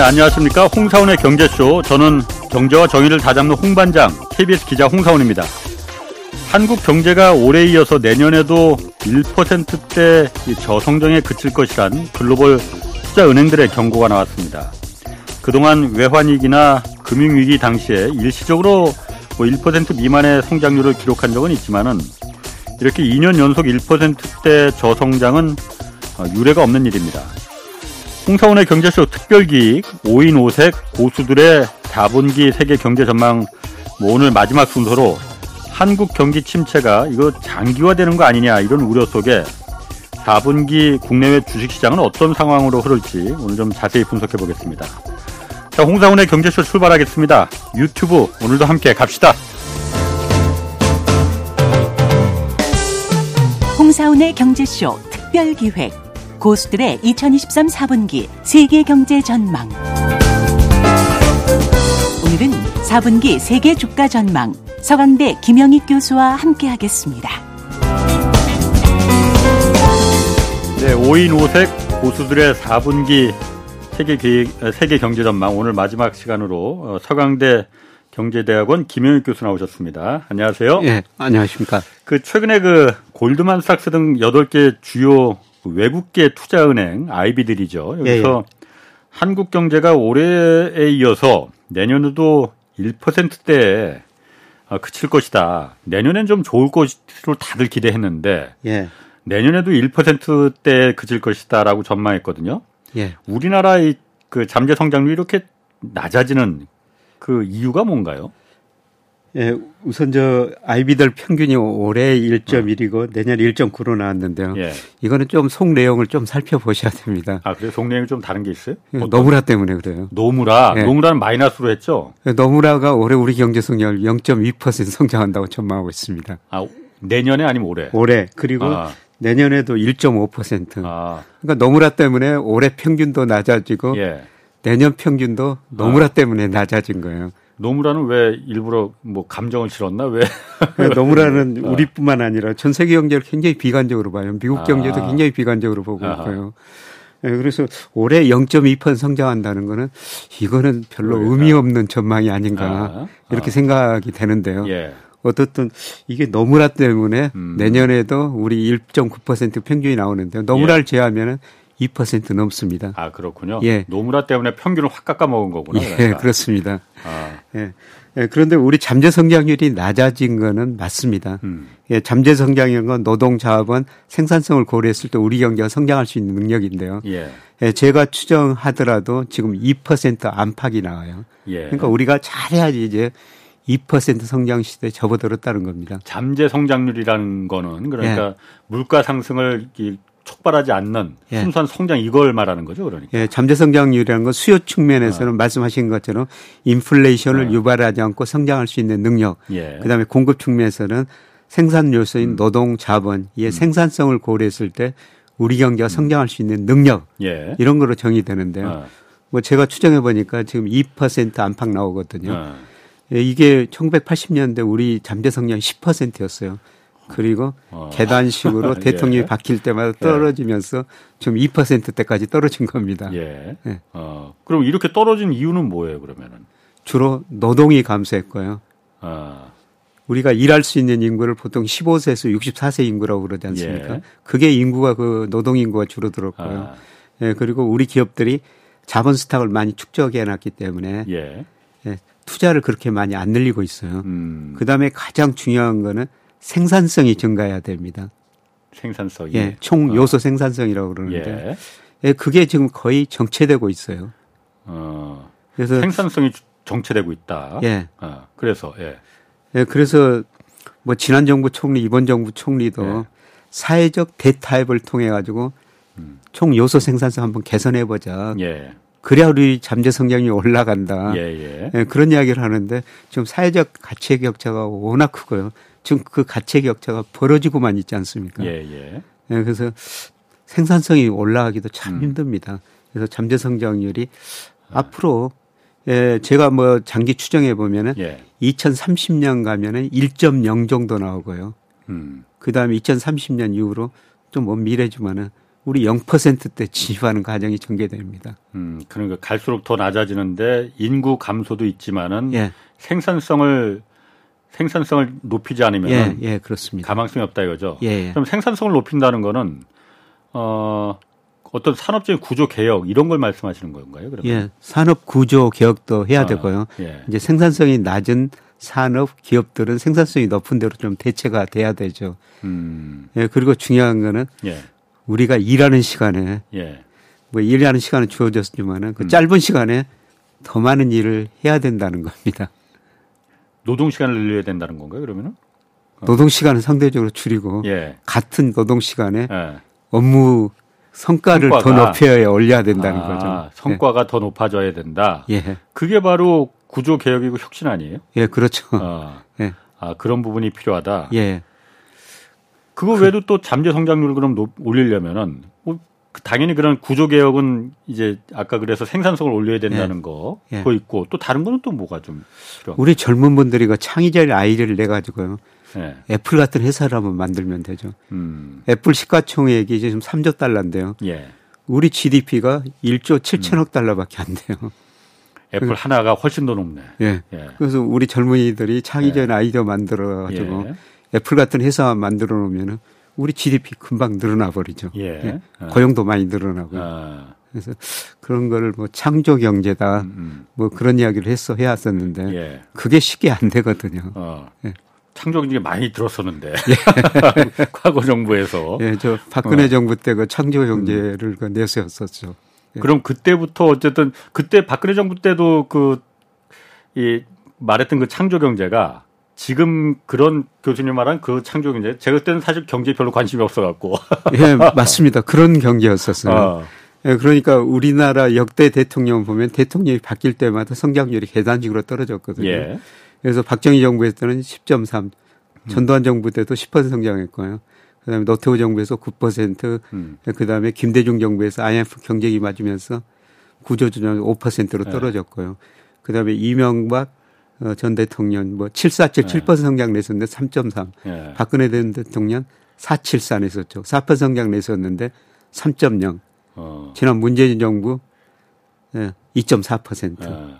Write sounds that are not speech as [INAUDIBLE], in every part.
네, 안녕하십니까. 홍사원의 경제쇼. 저는 경제와 정의를 다잡는 홍반장, KBS 기자 홍사원입니다. 한국 경제가 올해 이어서 내년에도 1%대 저성장에 그칠 것이란 글로벌 투자은행들의 경고가 나왔습니다. 그동안 외환위기나 금융위기 당시에 일시적으로 뭐1% 미만의 성장률을 기록한 적은 있지만은 이렇게 2년 연속 1%대 저성장은 어, 유례가 없는 일입니다. 홍사원의 경제쇼 특별기획 5인 5색 고수들의 4분기 세계 경제 전망 뭐 오늘 마지막 순서로 한국 경기 침체가 이거 장기화되는 거 아니냐 이런 우려 속에 4분기 국내외 주식시장은 어떤 상황으로 흐를지 오늘 좀 자세히 분석해 보겠습니다. 자, 홍사원의 경제쇼 출발하겠습니다. 유튜브 오늘도 함께 갑시다. 홍사원의 경제쇼 특별기획 고수들의 2023 4분기 세계 경제 전망. 오늘은 4분기 세계 주가 전망 서강대 김영익 교수와 함께 하겠습니다. 네, 5인 5색 고수들의 4분기 세계 계획, 세계 경제 전망 오늘 마지막 시간으로 어, 서강대 경제대학원 김영익 교수 나오셨습니다. 안녕하세요. 예, 안녕하십니까. 그 최근에 그 골드만삭스 등 8개 주요 외국계 투자은행 IB들이죠. 여기서 예, 예. 한국 경제가 올해에 이어서 내년에도 1%대에 어, 그칠 것이다. 내년엔 좀 좋을 것으로 다들 기대했는데 예. 내년에도 1%대 그칠 것이다라고 전망했거든요. 예. 우리나라의 그 잠재 성장률이 이렇게 낮아지는 그 이유가 뭔가요? 예, 우선 저 아이비들 평균이 올해 1.1이고 어. 내년 1.9로 나왔는데요. 예. 이거는 좀 속 내용을 좀 살펴보셔야 됩니다. 아, 그래요? 속 내용이 좀 다른 게 있어요? 예, 노무라 때문에 그래요. 노무라? 예. 노무라는 마이너스로 했죠? 예, 노무라가 올해 우리 경제 성장률 0.2% 성장한다고 전망하고 있습니다. 아, 내년에 아니면 올해? 올해. 그리고 아. 내년에도 1.5%. 아. 그러니까 노무라 때문에 올해 평균도 낮아지고 예. 내년 평균도 노무라 아. 때문에 낮아진 거예요. 노무라는 왜 일부러 뭐 감정을 실었나 왜? [LAUGHS] 노무라는 아. 우리뿐만 아니라 전 세계 경제를 굉장히 비관적으로 봐요. 미국 경제도 아. 굉장히 비관적으로 보고 아. 있고요. 네, 그래서 올해 0.2% 성장한다는 거는 이거는 별로 그러니까. 의미 없는 전망이 아닌가 아. 이렇게 생각이 되는데요. 예. 어떻든 이게 너무라 때문에 음. 내년에도 우리 1.9% 평균이 나오는데요. 너무라를 예. 제외하면은 2% 넘습니다. 아 그렇군요. 예. 노무라 때문에 평균을 확 깎아 먹은 거구나. 예, 그러니까. 그렇습니다. 아. 예. 예. 그런데 우리 잠재 성장률이 낮아진 거는 맞습니다. 음. 예, 잠재 성장인 건 노동 자원 생산성을 고려했을 때 우리 경제가 성장할 수 있는 능력인데요. 예. 예 제가 추정하더라도 지금 2% 안팎이 나와요. 예. 그러니까 우리가 잘해야지 이제 2% 성장 시대에 접어들었다는 겁니다. 잠재 성장률이라는 거는 그러니까 예. 물가 상승을 촉발하지 않는 예. 순수한 성장 이걸 말하는 거죠, 그러니까. 예, 잠재 성장률이라는 건 수요 측면에서는 어. 말씀하신 것처럼 인플레이션을 어. 유발하지 않고 성장할 수 있는 능력. 예. 그다음에 공급 측면에서는 생산 요소인 음. 노동 자본, 이 음. 생산성을 고려했을 때 우리 경제가 음. 성장할 수 있는 능력. 예. 이런 거로 정의되는데요. 어. 뭐 제가 추정해 보니까 지금 2% 안팎 나오거든요. 어. 예, 이게 1980년대 우리 잠재 성장이 10%였어요. 그리고 어. 계단식으로 [LAUGHS] 예. 대통령이 바뀔 때마다 예. 떨어지면서 좀 2%대까지 떨어진 겁니다. 예. 예. 어. 그럼 이렇게 떨어진 이유는 뭐예요, 그러면은? 주로 노동이 감소했고요. 어. 우리가 일할 수 있는 인구를 보통 15세에서 64세 인구라고 그러지 않습니까? 예. 그게 인구가 그 노동 인구가 줄어들었고요. 아. 예, 그리고 우리 기업들이 자본 스탁을 많이 축적해 놨기 때문에 예. 예, 투자를 그렇게 많이 안 늘리고 있어요. 음. 그다음에 가장 중요한 거는 생산성이 증가해야 됩니다. 생산성이. 예, 총 어. 요소 어. 생산성이라고 그러는데. 예. 예. 그게 지금 거의 정체되고 있어요. 어. 그래서 생산성이 정체되고 있다. 예. 어. 그래서 예. 예, 그래서 뭐 지난 정부 총리, 이번 정부 총리도 예. 사회적 대타협을 통해 가지고 음. 총 요소 생산성 한번 개선해 보자. 예. 그래야 우리 잠재 성장이 올라간다. 예, 예. 예, 그런 이야기를 하는데 지금 사회적 가치의 격차가 워낙 크고요. 지금 그 가치의 격차가 벌어지고만 있지 않습니까? 예, 예. 예 그래서 생산성이 올라가기도 참 음. 힘듭니다. 그래서 잠재 성장률이 아. 앞으로 예, 제가 뭐 장기 추정해 보면은 예. 2030년 가면은 1.0 정도 나오고요. 음. 그 다음에 2030년 이후로 좀 먼 미래지만은 우리 0%대 진입하는 과정이 전개됩니다. 음, 그러니까 갈수록 더 낮아지는데 인구 감소도 있지만은 예. 생산성을 생산성을 높이지 않으면 예, 예, 그렇습니다. 가망성이 없다 이거죠. 예. 그럼 생산성을 높인다는 거는 어 어떤 산업적인 구조 개혁 이런 걸 말씀하시는 건가요? 그러면? 예, 산업 구조 개혁도 해야 아, 되고요. 예. 이제 생산성이 낮은 산업 기업들은 생산성이 높은 대로 좀 대체가 돼야 되죠. 음. 예, 그리고 중요한 거는 예. 우리가 일하는 시간에 예. 뭐 일하는 시간은 주어졌지만은 그 음. 짧은 시간에 더 많은 일을 해야 된다는 겁니다. 노동 시간을 늘려야 된다는 건가요? 그러면은? 노동 시간은 상대적으로 줄이고 예. 같은 노동 시간에 예. 업무 성과를 성과가, 더 높여야 올려야 된다는 아, 거죠. 성과가 예. 더 높아져야 된다. 예. 그게 바로 구조 개혁이고 혁신 아니에요? 예, 그렇죠. 아, 예. 아 그런 부분이 필요하다. 예. 그거 외에도 그, 또 잠재 성장률을 그럼 높, 올리려면은 뭐 당연히 그런 구조 개혁은 이제 아까 그래서 생산성을 올려야 된다는 예. 거 예. 그거 있고 또 다른 거는 또 뭐가 좀 필요? 우리 젊은 분들이 그 창의적 아이디어를 내 가지고요. 예. 애플 같은 회사를 한번 만들면 되죠. 음. 애플 시가총액이 이제 지금 3조 달러인데요. 예. 우리 GDP가 1조 7천억 음. 달러밖에 안 돼요. 애플 그, 하나가 훨씬 더 높네. 예. 예. 그래서 우리 젊은이들이 창의적 예. 아이디어 만들어 가지고 예. 애플 같은 회사 만들어 놓으면은 우리 GDP 금방 늘어나 버리죠. 예. 예. 아. 고용도 많이 늘어나고요. 아. 그래서 그런 거를 뭐 창조 경제다 음, 음. 뭐 그런 이야기를 했어 해왔었는데 예. 그게 쉽게 안 되거든요. 어. 예. 창조 경제 많이 들었었는데 [LAUGHS] [LAUGHS] 과거 정부에서 예, 저 박근혜 어. 정부 때 그 창조 경제를 음. 그 내세웠었죠. 예. 그럼 그때부터 어쨌든 그때 박근혜 정부 때도 그 이 말했던 그 창조 경제가 지금 그런 교수님 말한 그 창조 경제 제가 그때는 사실 경제에 별로 관심이 없어 갖고 [LAUGHS] 예 맞습니다 그런 경제였었어요. 어. 예, 그러니까 우리나라 역대 대통령 보면 대통령이 바뀔 때마다 성장률이 계단식으로 떨어졌거든요. 예. 그래서 박정희 정부에서 때는 10.3, 전두환 정부 때도 10% 성장했고요. 그다음에 노태우 정부에서 9%, 음. 그다음에 김대중 정부에서 IMF 경제기 맞으면서 구조조정 5%로 떨어졌고요. 그다음에 이명박 어, 전 대통령 뭐 747, 네. 7% 성장 냈었는데 3.3. 네. 박근혜 전 대통령 474 냈었죠. 4% 성장 냈었는데 3.0. 어. 지난 문재인 정부 예, 2.4%. 네.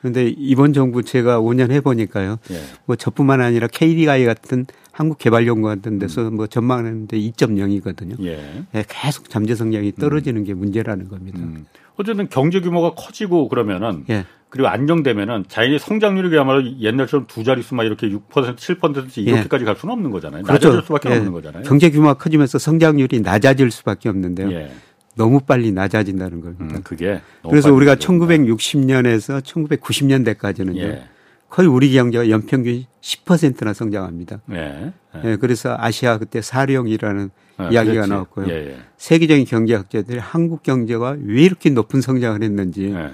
그런데 이번 정부 제가 5년 해보니까요. 예. 뭐 저뿐만 아니라 KDI 같은 한국개발연구 같은 데서 음. 뭐 전망하는데 2.0이거든요. 예. 예. 계속 잠재 성장이 떨어지는 음. 게 문제라는 겁니다. 음. 어쨌든 경제 규모가 커지고 그러면은 예. 그리고 안정되면은 자연히 성장률이 그야말로 옛날처럼 두 자릿수 막 이렇게 6% 7% 이렇게까지 예. 갈 수는 없는 거잖아요. 그렇죠. 낮아질 수밖에 예. 없는 거잖아요. 경제 규모가 커지면서 성장률이 낮아질 수밖에 없는데요. 예. 너무 빨리 낮아진다는 겁니다. 음, 그게 그래서 우리가 1960년에서 1990년대까지는요. 예. 거의 우리 경제가 연평균 10%나 성장합니다. 예. 예. 예 그래서 아시아 그때 사령이라는 아, 이야기가 그렇지. 나왔고요. 예, 예. 세계적인 경제학자들이 한국 경제가 왜 이렇게 높은 성장을 했는지 예.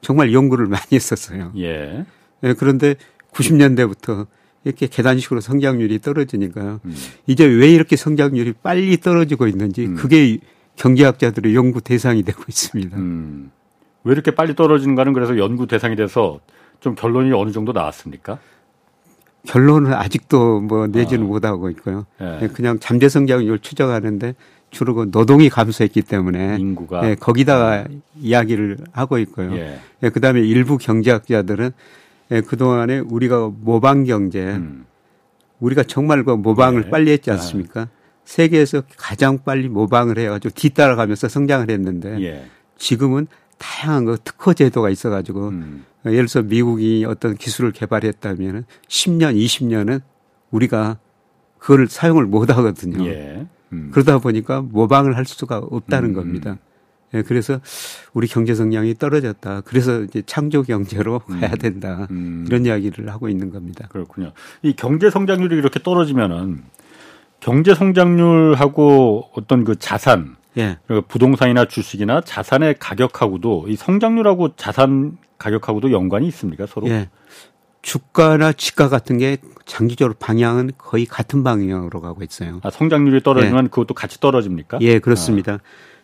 정말 연구를 [LAUGHS] 많이 했었어요. 예. 그런데 90년대부터 이렇게 계단식으로 성장률이 떨어지니까요. 음. 이제 왜 이렇게 성장률이 빨리 떨어지고 있는지 음. 그게 경제학자들의 연구 대상이 되고 있습니다. 음. 왜 이렇게 빨리 떨어지는가는 그래서 연구 대상이 돼서 좀 결론이 어느 정도 나왔습니까? 결론은 아직도 뭐 내지는 아. 못하고 있고요. 예. 그냥 잠재 성장률 추정하는데 주로 그 노동이 감소했기 때문에 인구가 예, 거기다가 예. 이야기를 하고 있고요. 예. 예, 그다음에 일부 경제학자들은 예, 그동안에 우리가 모방 경제 음. 우리가 정말 그 모방을 예. 빨리 했지 않습니까? 아. 세계에서 가장 빨리 모방을 해 가지고 뒤따라가면서 성장을 했는데 예. 지금은 다양한 그 특허 제도가 있어 가지고 음. 예를 들어서 미국이 어떤 기술을 개발했다면 10년, 20년은 우리가 그걸 사용을 못 하거든요. 예. 음. 그러다 보니까 모방을 할 수가 없다는 음. 겁니다. 예, 그래서 우리 경제 성장이 떨어졌다. 그래서 이제 창조 경제로 음. 가야 된다. 음. 이런 이야기를 하고 있는 겁니다. 그렇군요. 이 경제 성장률이 이렇게 떨어지면은 경제 성장률하고 어떤 그 자산, 예. 부동산이나 주식이나 자산의 가격하고도 이 성장률하고 자산 가격하고도 연관이 있습니까 서로? 예. 주가나 지가 같은 게 장기적으로 방향은 거의 같은 방향으로 가고 있어요. 아, 성장률이 떨어지면 예. 그것도 같이 떨어집니까? 예, 그렇습니다. 아.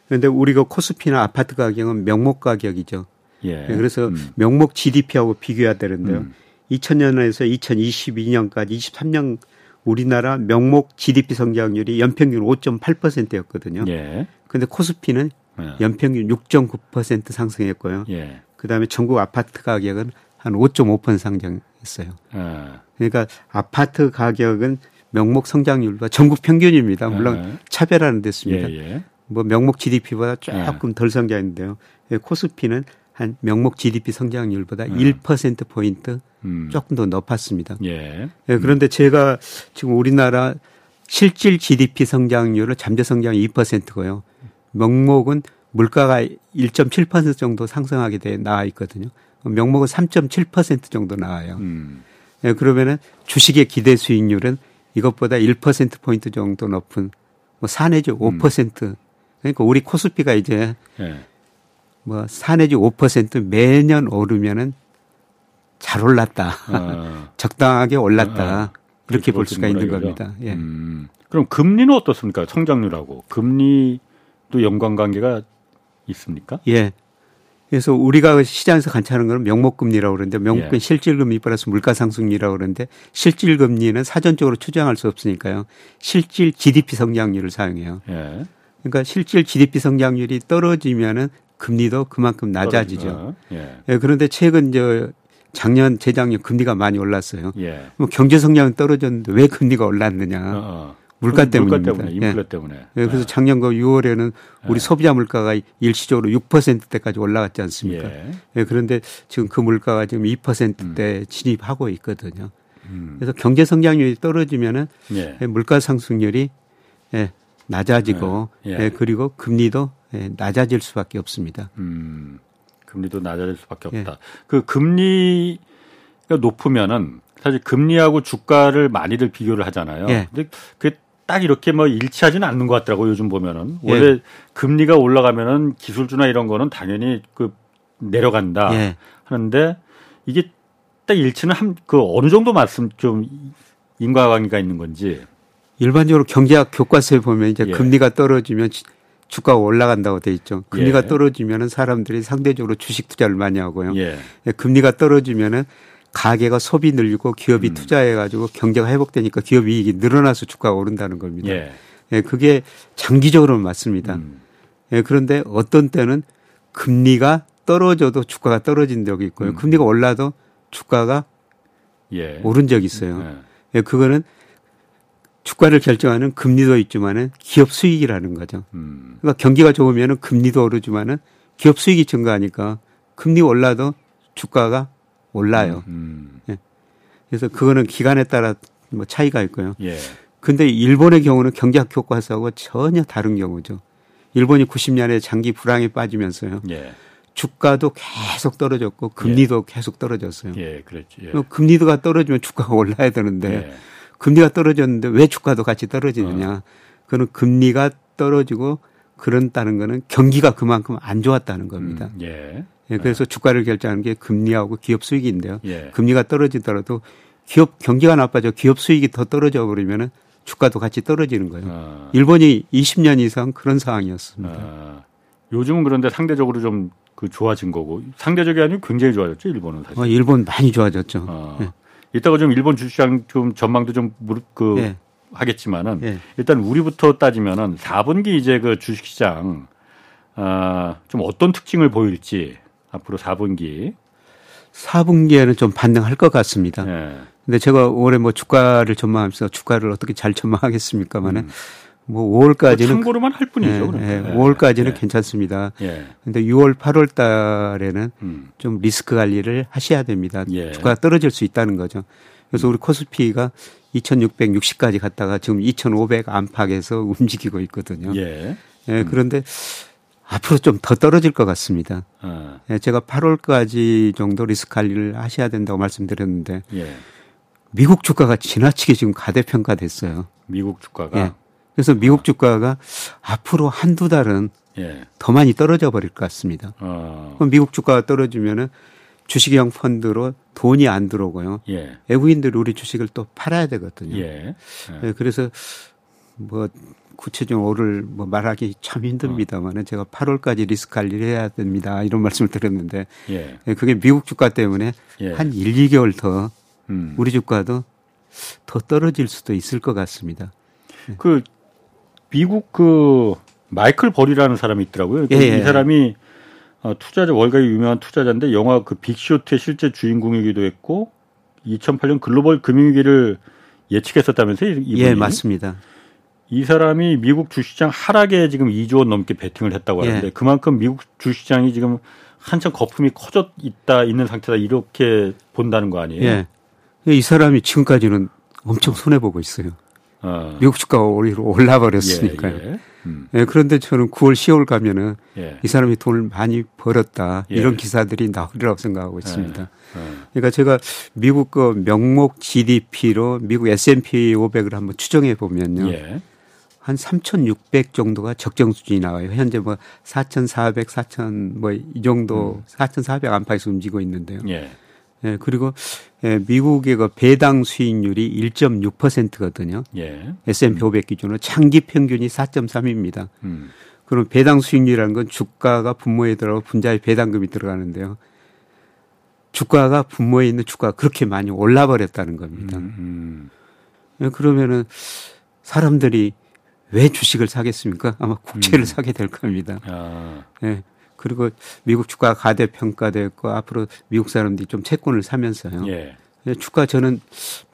그런데 우리가 코스피나 아파트 가격은 명목 가격이죠. 예. 예 그래서 음. 명목 GDP하고 비교해야 되는데요. 음. 2000년에서 2022년까지 23년 우리나라 명목 GDP 성장률이 연평균 5.8%였거든요. 예. 근데 코스피는 예. 연평균 6.9% 상승했고요. 예. 그다음에 전국 아파트 가격은 한 5.5% 상장했어요. 예. 그러니까 아파트 가격은 명목 성장률과 전국 평균입니다. 물론 예. 차별화는 됐습니다. 예, 예. 뭐 명목 GDP보다 조금 덜 성장했는데요. 코스피는 한 명목 GDP 성장률보다 음. 1% 포인트 음. 조금 더 높았습니다. 예. 예. 그런데 제가 지금 우리나라 실질 GDP 성장률은 잠재 성장이 2%고요. 명목은 물가가 1.7% 정도 상승하게 돼 나와 있거든요. 명목은 3.7% 정도 나와요. 음. 예, 그러면은 주식의 기대 수익률은 이것보다 1% 포인트 정도 높은 뭐4 내지 5% 음. 그러니까 우리 코스피가 이제 예. 뭐4 내지 5% 매년 오르면은 잘 올랐다. 어. [LAUGHS] 적당하게 올랐다. 어. 어. 그렇게 볼 수가 있는 겁니다. 예. 음. 그럼 금리는 어떻습니까? 성장률하고 금리도 연관 관계가 있습니까? 예. 그래서 우리가 시장에서 관찰하는 거는 명목금리라고 그러는데 명목금 예. 실질금리 플러스 물가상승률이라고 그러는데 실질금리는 사전적으로 추정할 수 없으니까요. 실질 GDP 성장률을 사용해요. 예. 그러니까 실질 GDP 성장률이 떨어지면은 금리도 그만큼 낮아지죠. 예. 예. 그런데 최근 저 작년 재작년 금리가 많이 올랐어요. 예. 뭐 경제 성장은 떨어졌는데 왜 금리가 올랐느냐? 어, 어. 물가 때문입니다. 물가 때문에, 인플레 예. 때문에. 예. 그래서 작년 그 6월에는 우리 예. 소비자 물가가 일시적으로 6%대까지 올라갔지 않습니까? 예. 예. 그런데 지금 그 물가가 지금 2%대 음. 진입하고 있거든요. 음. 그래서 경제 성장률이 떨어지면은 예. 물가 상승률이 예, 낮아지고 예. 그리고 금리도 예, 낮아질 수밖에 없습니다. 음, 금리도 낮아질 수밖에 없다. 예. 그 금리가 높으면은 사실 금리하고 주가를 많이들 비교를 하잖아요. 예. 근데 그 딱 이렇게 뭐 일치하지는 않는 것 같더라고 요즘 보면은 예. 원래 금리가 올라가면은 기술주나 이런 거는 당연히 그 내려간다 예. 하는데 이게 딱 일치는 한 그 어느 정도 말씀 좀 인과관계가 있는 건지 일반적으로 경제학 교과서에 보면 이제 예. 금리가 떨어지면 주가가 올라간다고 돼 있죠. 금리가 예. 떨어지면은 사람들이 상대적으로 주식 투자를 많이 하고요. 예. 예 금리가 떨어지면은 가계가 소비 늘리고 기업이 음. 투자해 가지고 경제가 회복되니까 기업 이익이 늘어나서 주가가 오른다는 겁니다. 예. 예 그게 장기적으로는 맞습니다. 음. 예, 그런데 어떤 때는 금리가 떨어져도 주가가 떨어진 적이 있고요. 음. 금리가 올라도 주가가 예. 오른 적이 있어요. 예. 예, 그거는 주가를 결정하는 금리도 있지만은 기업 수익이라는 거죠. 음. 그러니까 경기가 좋으면은 금리도 오르지만은 기업 수익이 증가하니까 금리 올라도 주가가 올라요. 음. 음. 예. 그래서 그거는 기간에 따라 뭐 차이가 있고요. 예. 근데 일본의 경우는 경제학 교과서하고 전혀 다른 경우죠. 일본이 90년에 장기 불황에 빠지면서요. 예. 주가도 계속 떨어졌고 금리도 예. 계속 떨어졌어요. 예, 그렇지. 예. 금리도가 떨어지면 주가가 올라야 되는데 예. 금리가 떨어졌는데 왜 주가도 같이 떨어지느냐. 어. 그는 금리가 떨어지고 그런다는 거는 경기가 그만큼 안 좋았다는 겁니다. 음, 예. 예. 그래서 예. 주가를 결정하는 게 금리하고 기업 수익인데요. 예. 금리가 떨어지더라도 기업 경기가 나빠져 기업 수익이 더 떨어져 버리면은 주가도 같이 떨어지는 거예요. 아. 일본이 20년 이상 그런 상황이었습니다. 아. 요즘은 그런데 상대적으로 좀 그 좋아진 거고 상대적이 아니고 굉장히 좋아졌죠 일본은 사실. 어, 일본 많이 좋아졌죠. 아. 네. 이따가 좀 일본 주식시장 좀 전망도 좀 무릎 그 예. 하겠지만은 예. 일단 우리부터 따지면은 4분기 이제 그 주식시장 아좀 어떤 특징을 보일지 앞으로 4분기 4분기에는 좀 반등할 것 같습니다. 예. 근데 제가 올해 뭐 주가를 전망하면서 주가를 어떻게 잘 전망하겠습니까만은 음. 뭐 5월까지는 참고로만 할 뿐이죠. 예, 예, 5월까지는 예. 괜찮습니다. 예. 근데 6월, 8월 달에는 음. 좀 리스크 관리를 하셔야 됩니다. 예. 주가가 떨어질 수 있다는 거죠. 그래서 우리 코스피가 2660까지 갔다가 지금 2500 안팎에서 [LAUGHS] 움직이고 있거든요. 예. 예 음. 그런데 앞으로 좀 더 떨어질 것 같습니다. 아. 예, 제가 8월까지 정도 리스크 관리를 하셔야 된다고 말씀드렸는데 예. 미국 주가가 지나치게 지금 가대평가됐어요. 미국 주가가 예. 그래서 미국 주가가 앞으로 한두 달은 예. 더 많이 떨어져 버릴 것 같습니다. 어. 그럼 미국 주가가 떨어지면은 주식형 펀드로 돈이 안 들어오고요. 예. 외국인들이 우리 주식을 또 팔아야 되거든요. 예. 예. 그래서 뭐 구체적으로 오를 뭐 말하기 참 힘듭니다만은 어. 제가 8월까지 리스크 관리를 해야 됩니다. 이런 말씀을 드렸는데 예. 예 그게 미국 주가 때문에 예. 한 1, 2개월 더 음. 우리 주가도 더 떨어질 수도 있을 것 같습니다. 네. 그 미국 그 마이클 버리라는 사람이 있더라고요. 그 예, 예. 이 사람이 어, 투자자 월가의 유명한 투자자인데 영화 그 빅쇼트의 실제 주인공이기도 했고 2008년 글로벌 금융위기를 예측했었다면서요? 이분이? 예, 맞습니다. 이 사람이 미국 주시장 하락에 지금 2조 원 넘게 베팅을 했다고 하는데 예. 그만큼 미국 주시장이 지금 한참 거품이 커져 있다 있는 상태다 이렇게 본다는 거 아니에요? 예. 이 사람이 지금까지는 엄청 손해 보고 있어요. 어. 미국 주가가 오히려 올라 버렸으니까요. 예, 예. 음. 예, 그런데 저는 9월, 10월 가면은 예. 이 사람이 돈을 많이 벌었다 예. 이런 기사들이 나오리라고 생각하고 있습니다. 예. 예. 그러니까 제가 미국 그 명목 GDP로 미국 S&P 500을 한번 추정해 보면요. 한 3,600 정도가 적정 수준이 나와요. 현재 뭐 4,400, 4,000 뭐 이 정도 음. 4,400 안팎에서 움직이고 있는데요. 예. 예, 그리고 예, 미국의 그 배당 수익률이 1.6%거든요. 예. S&P 500 기준으로 장기 평균이 4.3입니다. 음. 그럼 배당 수익률이라는 건 주가가 분모에 들어가고 분자의 배당금이 들어가는데요. 주가가 분모에 있는 주가가 그렇게 많이 올라 버렸다는 겁니다. 음, 음. 예, 그러면은 사람들이 왜 주식을 사겠습니까? 아마 국채를 음. 사게 될 겁니다. 아. 예. 그리고 미국 주가 가대평가됐고 앞으로 미국 사람들이 좀 채권을 사면서요. 예. 예. 주가 저는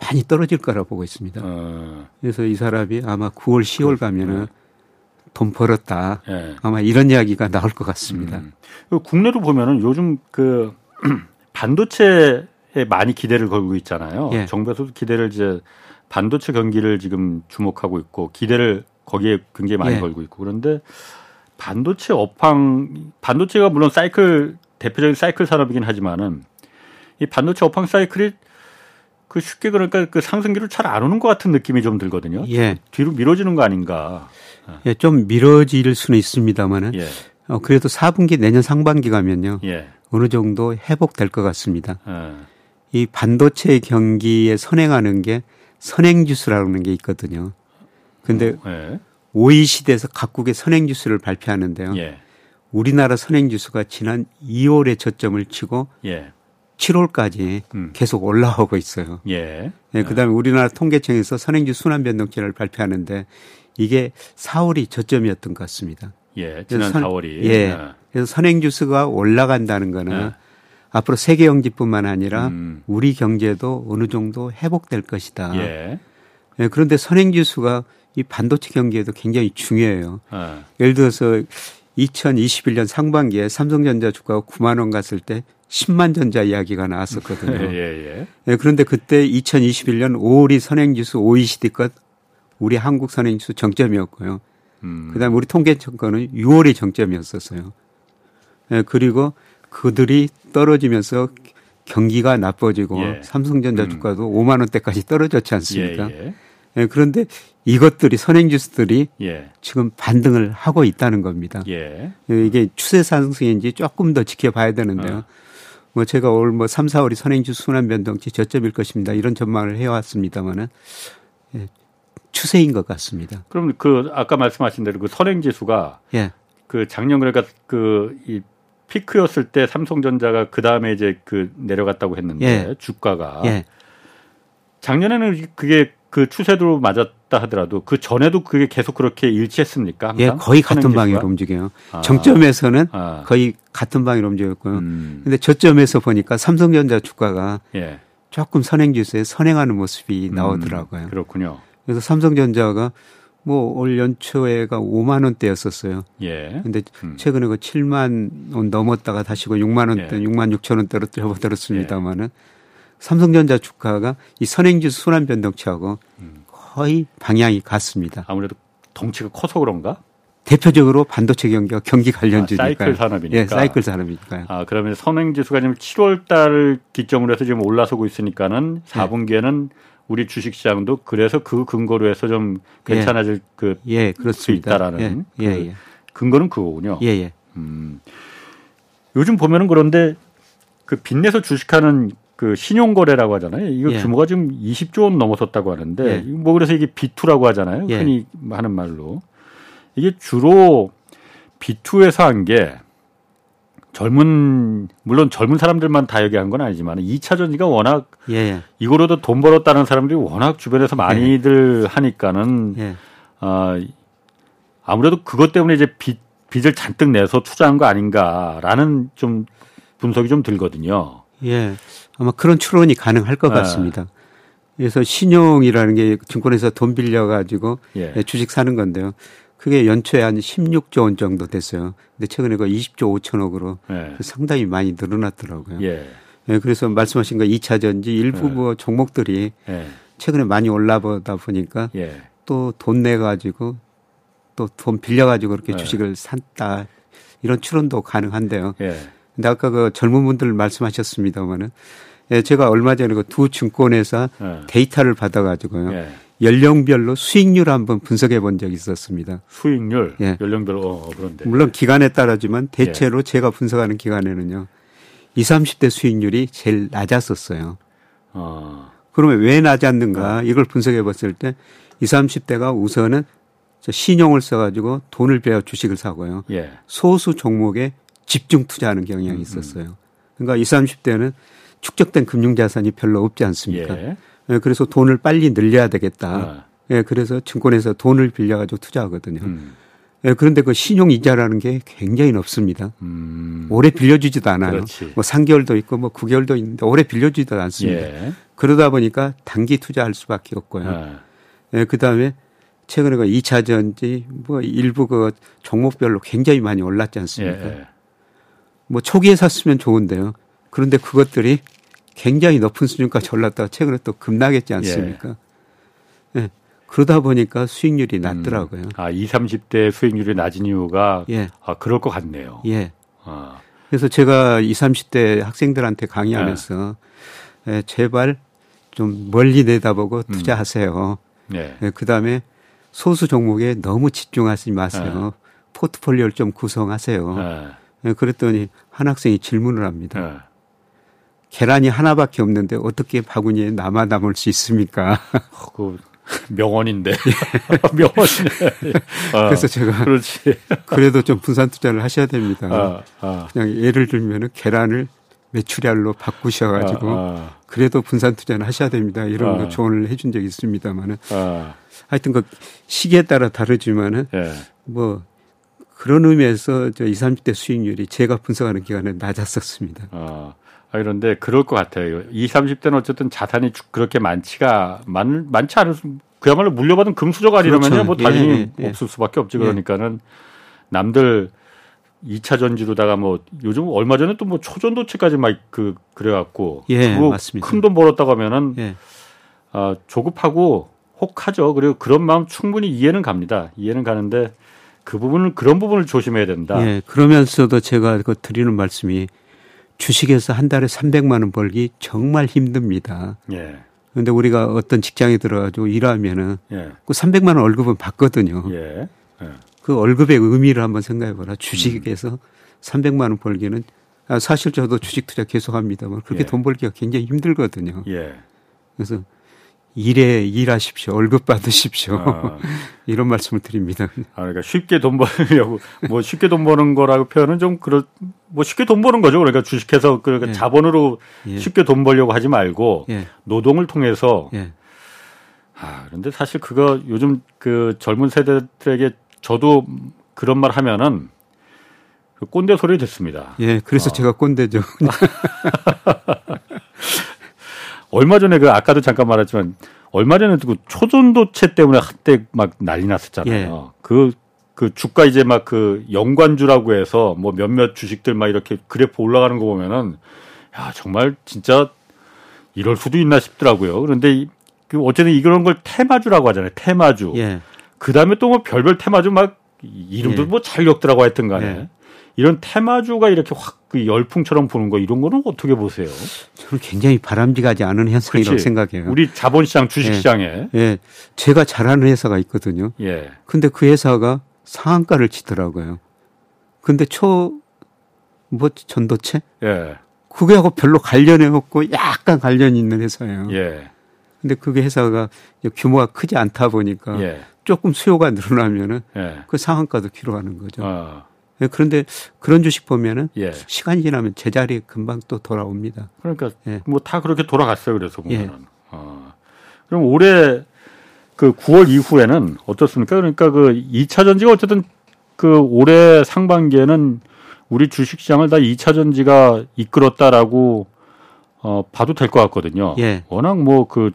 많이 떨어질 거라 고 보고 있습니다. 어. 그래서 이 사람이 아마 9월, 10월 가면은 돈 벌었다. 예. 아마 이런 이야기가 나올 것 같습니다. 음. 그 국내로 보면은 요즘 그 [CLEARS THROAT] 반도체에 많이 기대를 걸고 있잖아요. 예. 정부에서도 기대를 이제 반도체 경기를 지금 주목하고 있고 기대를 거기에 굉장히 많이 예. 걸고 있고 그런데 반도체 업황 반도체가 물론 사이클 대표적인 사이클 산업이긴 하지만은 이 반도체 업황 사이클이 그 쉽게 그러니까 그 상승기를 잘안 오는 것 같은 느낌이 좀 들거든요. 예. 뒤로 미뤄지는 거 아닌가. 예, 좀 미뤄질 수는 있습니다만은 예. 어, 그래도 4분기 내년 상반기 가면요. 예. 어느 정도 회복될 것 같습니다. 예. 이 반도체 경기에 선행하는 게 선행지수라는 게 있거든요. 근데 어, 예. OECD에서 각국의 선행 지수를 발표하는데요. 예. 우리나라 선행 지수가 지난 2월에 저점을 치고 예. 7월까지 음. 계속 올라오고 있어요. 예. 네, 그다음에 우리나라 통계청에서 선행지수 순환 변동치를 발표하는데 이게 4월이 저점이었던 것 같습니다. 예, 지난 선, 4월이. 예. 아. 그래서 선행지수가 올라간다는 거는 아. 앞으로 세계 경제뿐만 아니라 음. 우리 경제도 어느 정도 회복될 것이다. 예. 예. 그런데 선행지수가 이 반도체 경기에도 굉장히 중요해요. 아. 예를 들어서 2021년 상반기에 삼성전자 주가가 9만 원 갔을 때 10만 전자 이야기가 나왔었거든요. [LAUGHS] 예, 예. 네, 그런데 그때 2021년 5월이 선행지수 OECD 것 우리 한국 선행지수 정점이었고요. 음. 그다음에 우리 통계청 거는 6월이 정점이었었어요. 네, 그리고 그들이 떨어지면서 경기가 나빠지고 예. 삼성전자 음. 주가도 음. 5만 원대까지 떨어졌지 않습니까? 예, 예. 네, 그런데 이것들이 선행 지수들이 예. 지금 반등을 하고 있다는 겁니다. 예. 예. 이게 추세 상승인지 조금 더 지켜봐야 되는데요. 어. 뭐 제가 올 뭐 3, 4월이 선행 지수 순환 변동치 저점일 것입니다. 이런 전망을 해왔습니다만은 예. 추세인 것 같습니다. 그럼 그 아까 말씀하신 대로 그 선행 지수가 예. 그 작년 그러니까 그이 피크였을 때 삼성전자가 그 다음에 이제 그 내려갔다고 했는데 예. 주가가 예. 작년에는 그게 그 추세로 맞았다 하더라도 그 전에도 그게 계속 그렇게 일치했습니까? 예, 거의 같은 방향으로 움직여요. 아. 정점에서는 아. 거의 같은 방향으로 움직였고요. 음. 근데 저점에서 보니까 삼성전자 주가가 예. 조금 선행지수에 선행하는 모습이 음. 나오더라고요. 그렇군요. 그래서 삼성전자가 뭐 올 연초에가 5만 원대였었어요. 예. 근데 음. 최근에 그 7만 원 넘었다가 다시 그 6만 원대, 예. 6만 6천 원대로 뛰어버렸습니다마는 예. 삼성전자 주가가 이 선행지수 순환 변동치하고 음. 거의 방향이 같습니다. 아무래도 덩치가 커서 그런가? 대표적으로 반도체 경기가 경기 관련주니까. 아, 사이클 산업이니까. 예, 사이클 산업이니까요. 아, 그러면 선행지수가 지금 7월 달 기점으로 해서 지금 올라서고 있으니까는 4분기에는 예. 우리 주식 시장도 그래서 그 근거로 해서 좀 괜찮아질 예. 그 예, 그렇습니다. 있다라는 예, 예, 그 예. 근거는 그거군요. 예, 예. 음. 요즘 보면은 그런데 그 빚내서 주식하는 그 신용 거래라고 하잖아요. 이거 예. 규모가 지금 20조 원 넘어섰다고 하는데 예. 뭐 그래서 이게 B2라고 하잖아요. 예. 흔히 하는 말로. 이게 주로 B2에서 한 게 젊은 물론 젊은 사람들만 다 얘기한 건 아니지만 2차 전지가 워낙 예. 이거로도 돈 벌었다는 사람들이 워낙 주변에서 많이들 예. 하니까는 예. 어, 아무래도 그것 때문에 이제 빚 빚을 잔뜩 내서 투자한 거 아닌가라는 좀 분석이 좀 들거든요. 예. 아마 그런 추론이 가능할 것 네. 같습니다. 그래서 신용이라는 게 증권에서 돈 빌려가지고 예. 주식 사는 건데요. 그게 연초에 한 16조 원 정도 됐어요. 근데 최근에 그 20조 5천억으로 예. 상당히 많이 늘어났더라고요. 예. 예. 그래서 말씀하신 거 2차 전지 일부 예. 뭐 종목들이 예. 최근에 많이 올라보다 보니까 예. 또돈 내가지고 또 돈 빌려가지고 그렇게 주식을 샀다 이런 추론도 가능한데요. 근데 아까 그 젊은 분들 말씀하셨습니다만은 예, 제가 얼마 전에 그 두 증권회사 예. 데이터를 받아가지고요. 예. 연령별로 수익률 한번 분석해 본 적이 있었습니다. 수익률? 예. 연령별로, 어, 그런데. 물론 기간에 따라지만 대체로 예. 제가 분석하는 기간에는요. 20, 30대 수익률이 제일 낮았었어요. 어. 그러면 왜 낮았는가 어. 이걸 분석해 봤을 때 20, 30대가 우선은 신용을 써가지고 돈을 빼어 주식을 사고요. 예. 소수 종목에 집중 투자하는 경향이 음, 음. 있었어요. 그러니까 20, 30대는 축적된 금융 자산이 별로 없지 않습니까? 예. 예, 그래서 돈을 빨리 늘려야 되겠다. 아. 예, 그래서 증권에서 돈을 빌려 가지고 투자하거든요. 음. 예, 그런데 그 신용 이자라는 게 굉장히 높습니다. 음. 오래 빌려주지도 않아요. 그렇지. 뭐 3개월도 있고 뭐 9개월도 있는데 오래 빌려주지도 않습니다. 예. 그러다 보니까 단기 투자할 수밖에 없고요. 아. 예, 그 다음에 최근에 그 2차 전지 뭐 일부 그 종목별로 굉장히 많이 올랐지 않습니까? 예. 뭐 초기에 샀으면 좋은데요. 그런데 그것들이 굉장히 높은 수준까지 올랐다가 최근에 또 급락했지 않습니까? 예. 네. 그러다 보니까 수익률이 음. 낮더라고요. 음. 아, 20, 30대 수익률이 낮은 이유가 예. 아, 그럴 것 같네요. 예. 아. 그래서 제가 20, 30대 학생들한테 강의하면서 예. 예, 제발 좀 멀리 내다보고 음. 투자하세요. 음. 예. 예, 그다음에 소수 종목에 너무 집중하지 마세요. 예. 포트폴리오를 좀 구성하세요. 예. 예, 그랬더니 한 학생이 질문을 합니다. 계란이 하나밖에 없는데 어떻게 바구니에 남아 남을 수 있습니까? 그 명언인데 [LAUGHS] 명언. 어, 그래서 제가 그렇지. 그래도 좀 분산 투자를 하셔야 됩니다. 아, 아. 그냥 예를 들면은 계란을 메추리알로 바꾸셔가지고 아, 아. 그래도 분산 투자는 하셔야 됩니다. 이런 거 아. 조언을 해준 적이 있습니다만은 아. 하여튼 그 시기에 따라 다르지만은 예. 뭐 그런 의미에서 저 20, 30대 수익률이 제가 분석하는 기간에 낮았었습니다. 아. 아, 그런데 그럴 것 같아요. 20, 30대는 어쨌든 자산이 그렇게 많지가 많, 많지 않을 수, 그야말로 물려받은 금수저 아니라면요. 그렇죠. 뭐 당연히 예, 예, 예. 없을 수밖에 없지. 예. 그러니까는 남들 2차 전지로다가 뭐 요즘 얼마 전에 또 뭐 초전도체까지 막 그 그래갖고 예, 맞습니다. 큰 돈 벌었다고 하면은 예. 아, 조급하고 혹하죠. 그리고 그런 마음 충분히 이해는 갑니다. 이해는 가는데 그 부분은 그런 부분을 조심해야 된다. 예, 그러면서도 제가 그 드리는 말씀이 주식에서 한 달에 300만 원 벌기 정말 힘듭니다. 예. 그런데 우리가 어떤 직장에 들어가지고 일하면은 예. 그 300만 원 월급은 받거든요. 예. 예. 그 월급의 의미를 한번 생각해 보라. 주식에서 음. 300만 원 벌기는 아, 사실 저도 주식 투자 계속 합니다만 그렇게 예. 돈 벌기가 굉장히 힘들거든요. 예. 그래서 일에 일하십시오. 월급 받으십시오. 아. [LAUGHS] 이런 말씀을 드립니다. 아, 그러니까 쉽게 돈 벌려고 뭐 쉽게 돈 버는 거라고 표현은 좀 그렇 뭐 쉽게 돈 버는 거죠. 그러니까 주식해서 그러니까 예. 자본으로 예. 쉽게 돈 벌려고 하지 말고 예. 노동을 통해서 예. 아, 그런데 사실 그거 요즘 그 젊은 세대들에게 저도 그런 말 하면은 그 꼰대 소리 듣습니다. 예, 그래서 어. 제가 꼰대죠. [LAUGHS] [LAUGHS] 얼마 전에 그 아까도 잠깐 말했지만 얼마 전에 그 초전도체 때문에 한때 막 난리 났었잖아요. 예. 그, 그 주가 이제 막 그 연관주라고 해서 뭐 몇몇 주식들 막 이렇게 그래프 올라가는 거 보면은 야, 정말 진짜 이럴 수도 있나 싶더라고요. 그런데 그 어쨌든 이런 걸 테마주라고 하잖아요. 테마주. 예. 그 다음에 또 뭐 별별 테마주 막 이름도 예. 뭐잘 적더라고 하여튼 간에. 예. 이런 테마주가 이렇게 확 그 열풍처럼 부는 거 이런 거는 어떻게 보세요? 저는 굉장히 바람직하지 않은 현상이라고 그치? 생각해요. 우리 자본시장, 주식시장에. 예. 예. 제가 잘하는 회사가 있거든요. 예. 근데 그 회사가 상한가를 치더라고요. 근데 초, 뭐, 전도체? 예. 그게하고 별로 관련이 없고 약간 관련이 있는 회사예요. 예. 근데 그게 회사가 규모가 크지 않다 보니까 예. 조금 수요가 늘어나면은 예. 그 상한가도 기록하는 거죠. 어. 예, 그런데 그런 주식 보면은 예. 시간이 지나면 제자리에 금방 또 돌아옵니다. 그러니까 예. 뭐다 그렇게 돌아갔어요. 그래서 보면은. 예. 어. 그럼 올해 그 9월 이후에는 어떻습니까? 그러니까 그 2차 전지가 어쨌든 그 올해 상반기에는 우리 주식 시장을 다 2차 전지가 이끌었다라고 어 봐도 될 것 같거든요. 예. 워낙 뭐 그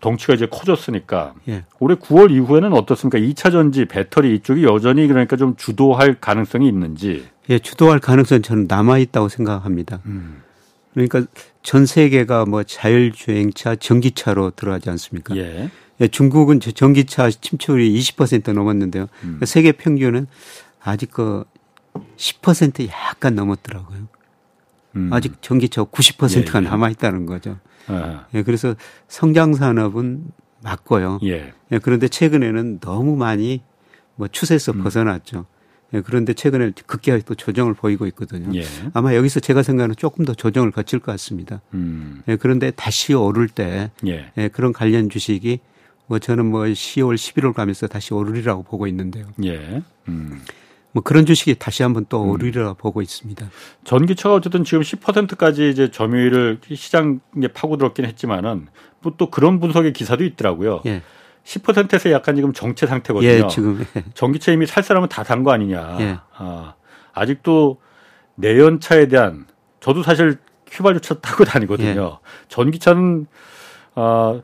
덩치가 이제 커졌으니까 예. 올해 9월 이후에는 어떻습니까? 2차 전지 배터리 이쪽이 여전히 그러니까 좀 주도할 가능성이 있는지. 예, 주도할 가능성은 저는 남아 있다고 생각합니다. 음. 그러니까 전 세계가 뭐 자율주행차, 전기차로 들어가지 않습니까? 예. 예 중국은 전기차 침투율이 20% 넘었는데요. 음. 세계 평균은 아직 그 10% 약간 넘었더라고요. 음. 아직 전기차 90%가 예, 예. 남아 있다는 거죠. 아. 예, 그래서 성장 산업은 맞고요. 예. 예. 그런데 최근에는 너무 많이 뭐 추세에서 음. 벗어났죠. 예, 그런데 최근에 급격하게 또 조정을 보이고 있거든요. 예. 아마 여기서 제가 생각하는 조금 더 조정을 거칠 것 같습니다. 음. 예, 그런데 다시 오를 때 예. 예, 그런 관련 주식이 뭐 저는 뭐 10월, 11월 가면서 다시 오르리라고 보고 있는데요. 예. 음. 뭐 그런 주식이 다시 한번 또 음. 오르리라 고 보고 있습니다. 전기차가 어쨌든 지금 10%까지 이제 점유율을 시장에 파고들었긴 했지만은 뭐또 그런 분석의 기사도 있더라고요. 예. 10%에서 약간 지금 정체 상태거든요. 예, 지금 예. [LAUGHS] 전기차 이미 살 사람은 다 산 거 아니냐. 예. 아, 아직도 내연차에 대한 저도 사실 휘발유차 타고 다니거든요. 예. 전기차는 아,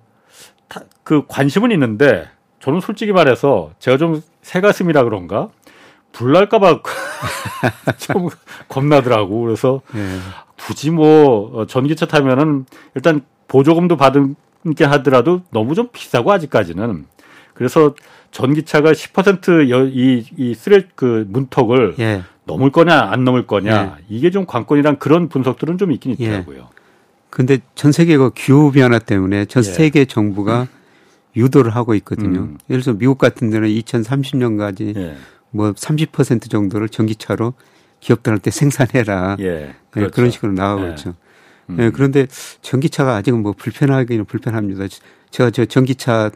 타, 그 관심은 있는데 저는 솔직히 말해서 제가 좀 새가슴이라 그런가 불날까봐 [LAUGHS] 좀 겁나더라고. 그래서 예. 굳이 뭐 어, 전기차 타면은 일단 보조금도 받은 게 하더라도 너무 좀 비싸고 아직까지는 그래서 전기차가 10%이 이 쓰레 그 문턱을 예. 넘을 거냐 안 넘을 거냐 예. 이게 좀 관건이란 그런 분석들은 좀 있긴 예. 있더라고요. 예. 근데 전 세계가 기후 변화 때문에 전 예. 세계 정부가 음. 유도를 하고 있거든요. 음. 예를 들어서 미국 같은 데는 2030년까지 예. 뭐 30% 정도를 전기차로 기업들 한테 생산해라. [LAUGHS] 예. 그렇죠. 그런 식으로 나가고 있죠. 음. 예, 그런데 전기차가 아직은 뭐 불편하기는 불편합니다. 제가 저 전기차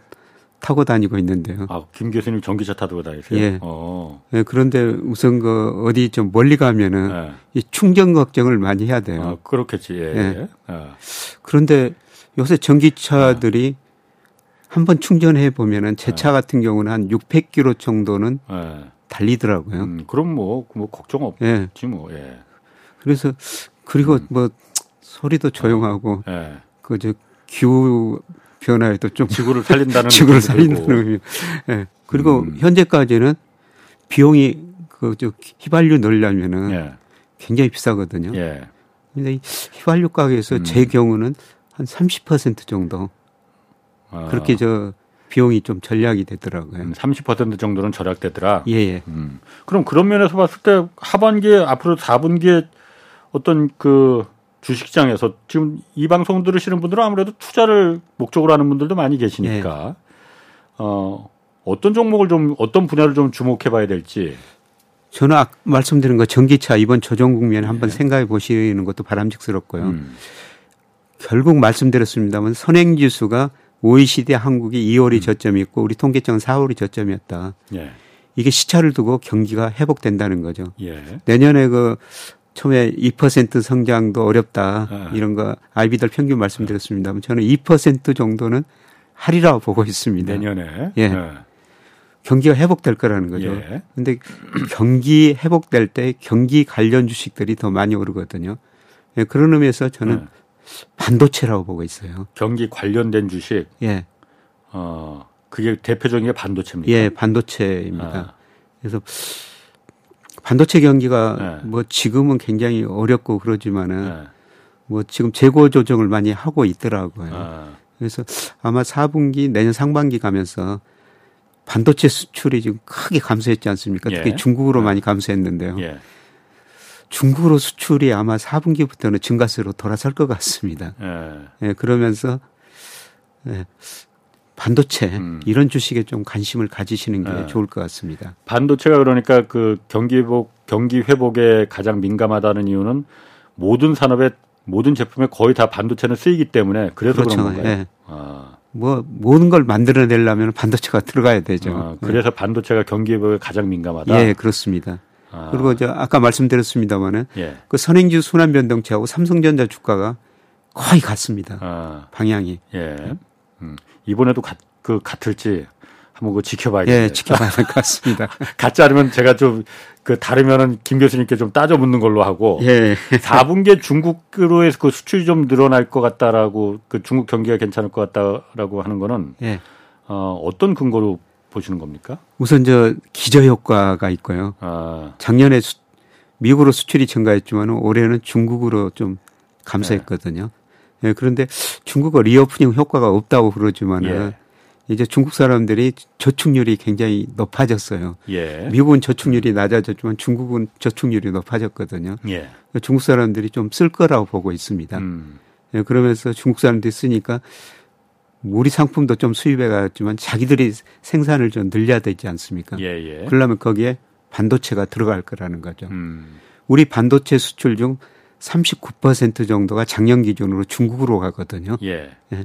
타고 다니고 있는데요. 아, 김 교수님 전기차 타고 다니세요? 예. 어. 예, 그런데 우선 그 어디 좀 멀리 가면은 예. 이 충전 걱정을 많이 해야 돼요. 아, 그렇겠지. 예. 예. 예. 그런데 요새 전기차들이 예. 한번 충전해 보면은 제차 예. 같은 경우는 한 600km 정도는 달리더라고요. 음, 그럼 뭐, 뭐 걱정 없지 뭐. 예. 그래서 그리고 음. 뭐 소리도 조용하고 네. 그저 기후 변화에도 좀 지구를 살린다는 [LAUGHS] 지구를 살린다는 의미. 예. 네. 그리고 음. 현재까지는 비용이 그저 휘발유 넣으려면은 예. 굉장히 비싸거든요. 예. 근데 이 휘발유 가격에서 음. 제 경우는 한 30% 정도 아. 그렇게 저 비용이 좀 전략이 되더라고요. 음, 30% 정도는 절약되더라. 예. 예. 음. 그럼 그런 면에서 봤을 때 하반기에 앞으로 4분기에 어떤 그 주식시장에서 지금 이 방송 들으시는 분들은 아무래도 투자를 목적으로 하는 분들도 많이 계시니까 네. 어, 어떤 종목을 좀 어떤 분야를 좀 주목해 봐야 될지 저는 아까 말씀드린 거 전기차 이번 조정 국면에 한번 네. 생각해 보시는 것도 바람직스럽고요. 음. 결국 말씀드렸습니다만 선행 지수가 OECD 한국이 2월이 음. 저점이었고 우리 통계청은 4월이 저점이었다. 예. 이게 시차를 두고 경기가 회복된다는 거죠. 예. 내년에 그 처음에 2% 성장도 어렵다 네. 이런 거 아이비들 평균 말씀드렸습니다만 저는 2% 정도는 하리라고 보고 있습니다. 내년에. 예. 네. 경기가 회복될 거라는 거죠. 예. 근데 경기 회복될 때 경기 관련 주식들이 더 많이 오르거든요. 예, 그런 의미에서 저는 네. 반도체라고 보고 있어요. 경기 관련된 주식. 예. 어, 그게 대표적인 게 반도체입니다. 예, 반도체입니다. 아. 그래서 반도체 경기가 네. 뭐 지금은 굉장히 어렵고 그러지만은 네. 뭐 지금 재고 조정을 많이 하고 있더라고요. 아. 그래서 아마 4분기 내년 상반기 가면서 반도체 수출이 지금 크게 감소했지 않습니까? 특히 예. 중국으로 네. 많이 감소했는데요. 예. 중국으로 수출이 아마 4분기부터는 증가세로 돌아설 것 같습니다. 예. 예 그러면서 예, 반도체 음. 이런 주식에 좀 관심을 가지시는 게 네. 좋을 것 같습니다. 반도체가 그러니까 그 경기 회복 경기 회복에 가장 민감하다는 이유는 모든 산업의 모든 제품에 거의 다 반도체는 쓰이기 때문에 그래서 그렇죠. 그런 건가요? 네. 아. 뭐 모든 걸 만들어내려면 반도체가 들어가야 되죠. 아, 그래서 네. 반도체가 경기 회복에 가장 민감하다. 예, 그렇습니다. 아. 그리고 저 아까 말씀드렸습니다마는 예. 그 선행주 순환 변동치하고 삼성전자 주가가 거의 같습니다. 아. 방향이. 예. 음. 이번에도 같, 그 같을지 한번 그 지켜봐야겠네요. 예, 지켜봐야 될 것 [LAUGHS] 같습니다. 같지 않으면 제가 좀 그 다르면은 김 교수님께 좀 따져 묻는 걸로 하고 예. 4분기에 중국으로 해서 그 수출이 좀 늘어날 것 같다라고 그 중국 경기가 괜찮을 것 같다라고 하는 거는 예. 어, 어떤 근거로 보시는 겁니까? 우선 저 기저 효과가 있고요. 아. 작년에 수, 미국으로 수출이 증가했지만 올해는 중국으로 좀 감소했거든요. 네. 예, 그런데 중국의 reopening 효과가 없다고 그러지만은 예. 이제 중국 사람들이 저축률이 굉장히 높아졌어요. 예. 미국은 저축률이 낮아졌지만 중국은 저축률이 높아졌거든요. 예. 중국 사람들이 좀 쓸 거라고 보고 있습니다. 음. 예, 그러면서 중국 사람들이 쓰니까 우리 상품도 좀 수입해 갔지만 자기들이 생산을 좀 늘려야 되지 않습니까? 예, 예. 그러려면 거기에 반도체가 들어갈 거라는 거죠. 음. 우리 반도체 수출 중 39% 정도가 작년 기준으로 중국으로 가거든요. 예. 예.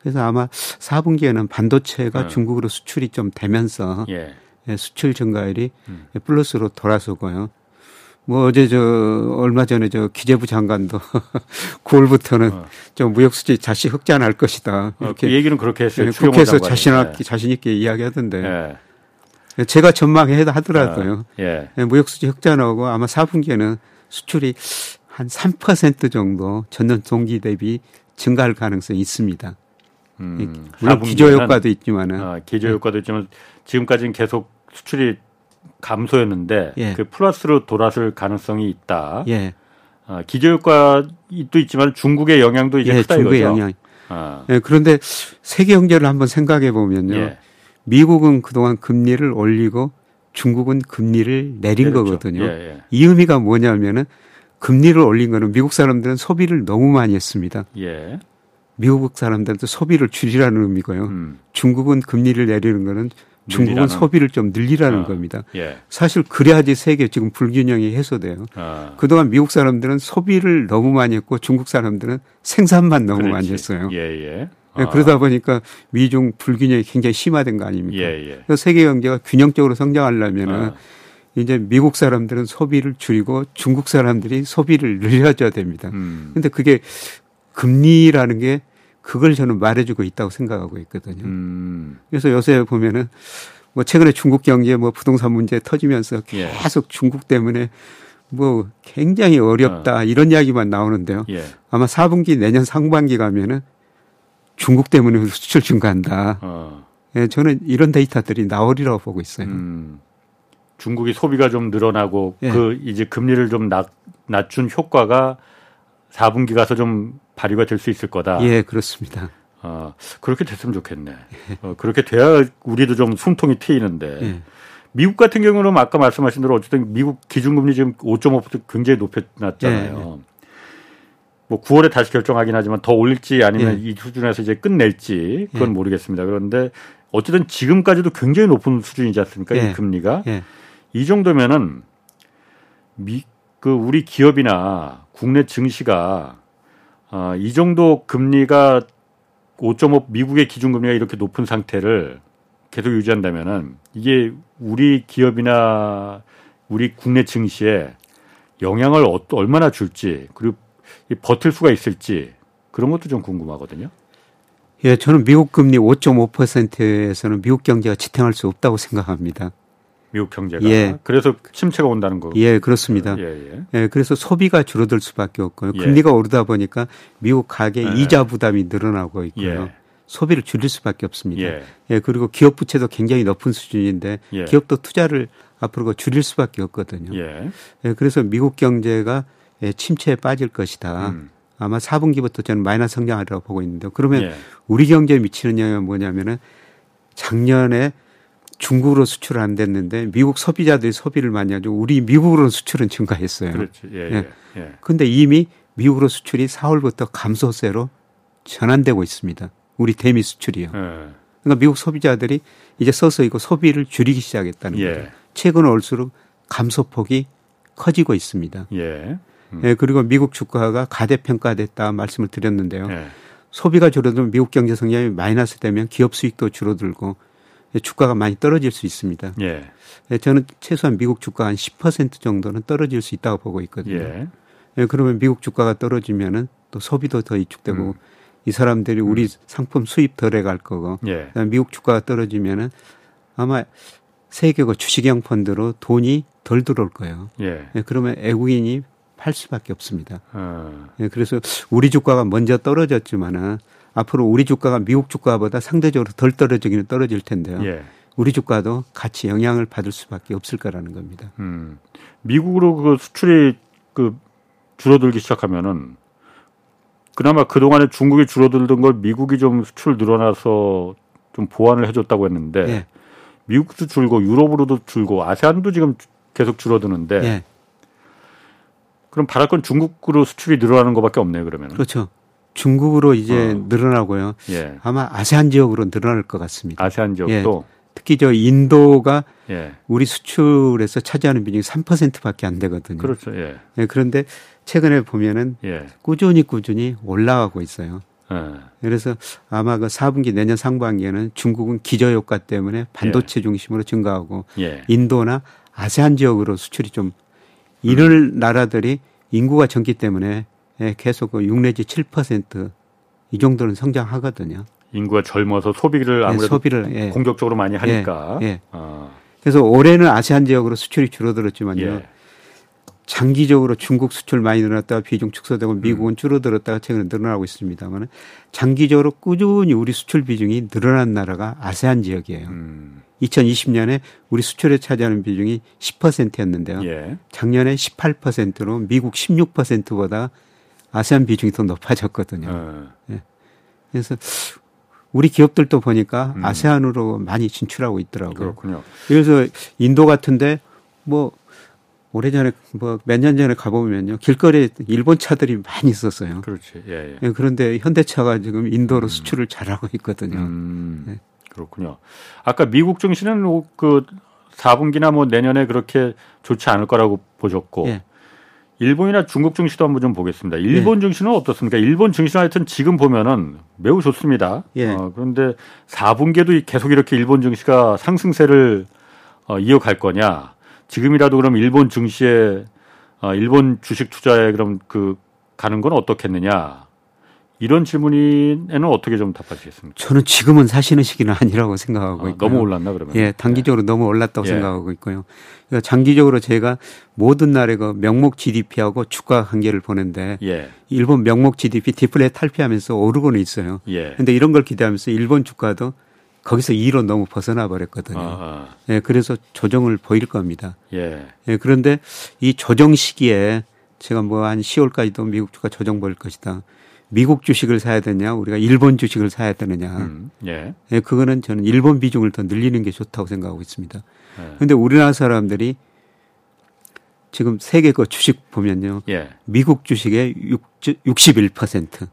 그래서 아마 4분기에는 반도체가 어. 중국으로 수출이 좀 되면서 예. 예, 수출 증가율이 음. 플러스로 돌아서고요. 뭐 어제 저 얼마 전에 저 기재부 장관도 [LAUGHS] 9월부터는 어. 좀 무역 수지 다시 흑자날 것이다. 어, 이렇게 어, 그 얘기는 그렇게 했어요. 예, 국회에서 자신 있게 자신 있게 이야기하던데. 예. 제가 전망해 하더라도요. 어. 예. 예. 무역 수지 흑자 나오고 아마 4분기에는 수출이 한 3% 정도 전년 동기 대비 증가할 가능성이 있습니다. 음, 물론 기저 효과도 있지만은 아, 기저 효과도 있지만 지금까지는 계속 수출이 감소였는데 예. 그 플러스로 돌아설 가능성이 있다. 예. 아, 기저 효과도 있지만 중국의 영향도 이제 예, 크다 중국의 이거죠. 영향. 아. 예, 그런데 세계 경제를 한번 생각해 보면요. 예. 미국은 그동안 금리를 올리고 중국은 금리를 내린 내렸죠. 거거든요. 예, 예. 이 의미가 뭐냐면은 금리를 올린 거는 미국 사람들은 소비를 너무 많이 했습니다. 예. 미국 사람들한테 소비를 줄이라는 의미고요. 음. 중국은 금리를 내리는 거는 중국은. 소비를 좀 늘리라는 어. 겁니다. 예. 사실 그래야지 세계 지금 불균형이 해소돼요. 어. 그동안 미국 사람들은 소비를 너무 많이 했고 중국 사람들은 생산만 너무 그렇지. 많이 했어요. 예, 예. 어. 그러다 보니까 미중 불균형이 굉장히 심화된 거 아닙니까? 예, 예. 그래서 세계 경제가 균형적으로 성장하려면은 어. 이제 미국 사람들은 소비를 줄이고 중국 사람들이 소비를 늘려줘야 됩니다. 음. 근데 그게 금리라는 게 그걸 저는 말해주고 있다고 생각하고 있거든요. 음. 그래서 요새 보면은 뭐 최근에 중국 경제 뭐 부동산 문제 터지면서 예. 계속 예. 중국 때문에 뭐 굉장히 어렵다 어. 이런 이야기만 나오는데요. 예. 아마 4분기 내년 상반기 가면은 중국 때문에 수출 증가한다. 어. 예, 저는 이런 데이터들이 나오리라고 보고 있어요. 음. 중국이 소비가 좀 늘어나고 예. 그 이제 금리를 좀 낮, 낮춘 효과가 4분기 가서 좀 발휘가 될 수 있을 거다. 예, 그렇습니다. 어, 그렇게 됐으면 좋겠네. 예. 어, 그렇게 돼야 우리도 좀 숨통이 트이는데. 예. 미국 같은 경우는 아까 말씀하신 대로 어쨌든 미국 기준금리 지금 5.5% 굉장히 높여놨잖아요. 예, 예. 뭐 9월에 다시 결정하긴 하지만 더 올릴지 아니면 이 수준에서 이제 끝낼지 그건 모르겠습니다. 그런데 어쨌든 지금까지도 굉장히 높은 수준이지 않습니까? 이 금리가. 이 정도면은 미, 그 우리 기업이나 국내 증시가 어, 이 정도 금리가 5.5 미국의 기준금리가 이렇게 높은 상태를 계속 유지한다면은 이게 우리 기업이나 우리 국내 증시에 영향을 어, 얼마나 줄지 그리고 버틸 수가 있을지 그런 것도 좀 궁금하거든요. 예, 저는 미국 금리 5.5%에서는 미국 경제가 지탱할 수 없다고 생각합니다. 미국 경제가. 예. 그래서 침체가 온다는 거. 예, 그렇습니다. 예, 예. 예 그래서 소비가 줄어들 수밖에 없고요. 예. 금리가 오르다 보니까 미국 가계 예. 이자 부담이 늘어나고 있고요. 예. 소비를 줄일 수밖에 없습니다. 예. 예. 그리고 기업 부채도 굉장히 높은 수준인데 예. 기업도 투자를 앞으로 줄일 수밖에 없거든요. 예. 예. 그래서 미국 경제가 예, 침체에 빠질 것이다. 음. 아마 4분기부터 저는 마이너스 성장하리라고 보고 있는데 그러면 예. 우리 경제에 미치는 영향은 뭐냐면은 작년에 중국으로 수출 안 됐는데 미국 소비자들이 소비를 많이 하죠. 우리 미국으로 수출은 증가했어요. 그렇죠. 예, 예. 예. 근데 이미 미국으로 수출이 4월부터 감소세로 전환되고 있습니다. 우리 대미 수출이요. 예. 그러니까 미국 소비자들이 이제 서서히 그 소비를 줄이기 시작했다는 예. 거죠. 최근 올수록 감소폭이 커지고 있습니다. 예. 음. 예. 그리고 미국 주가가 가대평가됐다 말씀을 드렸는데요. 예. 소비가 줄어들면 미국 경제 성장이 마이너스 되면 기업 수익도 줄어들고 주가가 많이 떨어질 수 있습니다. 예. 예 저는 최소한 미국 주가 한 10% 정도는 떨어질 수 있다고 보고 있거든요. 예. 예 그러면 미국 주가가 떨어지면은 또 소비도 더 위축되고 음. 이 사람들이 우리 음. 상품 수입 덜해 갈 거고 예. 미국 주가가 떨어지면은 아마 세계가 주식형 펀드로 돈이 덜 들어올 거예요. 예. 예 그러면 애국인이 팔 수밖에 없습니다. 어. 예, 그래서 우리 주가가 먼저 떨어졌지만은 앞으로 우리 주가가 미국 주가보다 상대적으로 덜 떨어지기는 떨어질 텐데요. 예. 우리 주가도 같이 영향을 받을 수밖에 없을 거라는 겁니다. 음. 미국으로 그 수출이 그 줄어들기 시작하면은 그나마 그 동안에 중국이 줄어들던 걸 미국이 좀 수출 늘어나서 좀 보완을 해줬다고 했는데 예. 미국도 줄고 유럽으로도 줄고 아세안도 지금 계속 줄어드는데 예. 그럼 바랄 건 중국으로 수출이 늘어나는 것밖에 없네요 그러면. 그렇죠. 중국으로 이제 어. 늘어나고요. 예. 아마 아세안 지역으로 늘어날 것 같습니다. 아세안 지역도. 예. 특히 저 인도가 예. 우리 수출에서 차지하는 비중이 3%밖에 안 되거든요. 그렇죠. 예. 예 그런데 최근에 보면은 예. 꾸준히 꾸준히 올라가고 있어요. 예. 그래서 아마 그 4분기 내년 상반기에는 중국은 기저 효과 때문에 반도체 예. 중심으로 증가하고 예. 인도나 아세안 지역으로 수출이 좀 이럴 음. 나라들이 인구가 적기 때문에 계속 그6 내지 7%이 정도는 성장하거든요. 인구가 젊어서 소비를 아무래도 예, 소비를, 예. 공격적으로 많이 하니까. 예, 예. 아. 그래서 올해는 아세안 지역으로 수출이 줄어들었지만요. 예. 장기적으로 중국 수출 많이 늘어났다가 비중 축소되고 미국은 음. 줄어들었다가 최근에 늘어나고 있습니다만 장기적으로 꾸준히 우리 수출 비중이 늘어난 나라가 아세안 지역이에요. 음. 2020년에 우리 수출에 차지하는 비중이 10%였는데요. 예. 작년에 18%로 미국 16%보다 아세안 비중이 더 높아졌거든요. 어. 예. 그래서 우리 기업들도 보니까 음. 아세안으로 많이 진출하고 있더라고요. 그렇군요. 그래서 인도 같은데 뭐 오래전에 뭐 몇 년 전에 가보면요 길거리에 일본 차들이 많이 있었어요. 그렇지. 예, 예. 예 그런데 현대차가 지금 인도로 음. 수출을 잘하고 있거든요. 음. 예. 그렇군요. 아까 미국 증시는 그 4분기나 뭐 내년에 그렇게 좋지 않을 거라고 보셨고 예. 일본이나 중국 증시도 한번 좀 보겠습니다. 일본 예. 증시는 어떻습니까? 일본 증시는 하여튼 지금 보면은 매우 좋습니다. 예. 어, 그런데 4분기에도 계속 이렇게 일본 증시가 상승세를 어, 이어갈 거냐? 지금이라도 그럼 일본 증시에 어, 일본 주식 투자에 그럼 그 가는 건 어떻겠느냐? 이런 질문에는 어떻게 좀 답하시겠습니까? 저는 지금은 사시는 시기는 아니라고 생각하고 아, 있고요. 너무 올랐나 그러면? 예, 단기적으로 네. 너무 올랐다고 예. 생각하고 있고요. 그러니까 장기적으로 제가 모든 날에 그 명목 GDP하고 주가 관계를 보는데 예. 일본 명목 GDP 디플레 탈피하면서 오르고는 있어요. 예. 근데 이런 걸 기대하면서 일본 주가도 거기서 2로 너무 벗어나 버렸거든요. 아하. 예, 그래서 조정을 보일 겁니다. 예. 예, 그런데 이 조정 시기에 제가 뭐 한 10월까지도 미국 주가 조정 보일 것이다. 미국 주식을 사야 되냐, 우리가 일본 주식을 사야 되느냐. 음, 예. 예. 그거는 저는 일본 비중을 더 늘리는 게 좋다고 생각하고 있습니다. 그런데 예. 우리나라 사람들이 지금 세계 그 주식 보면요. 예. 미국 주식의 61%,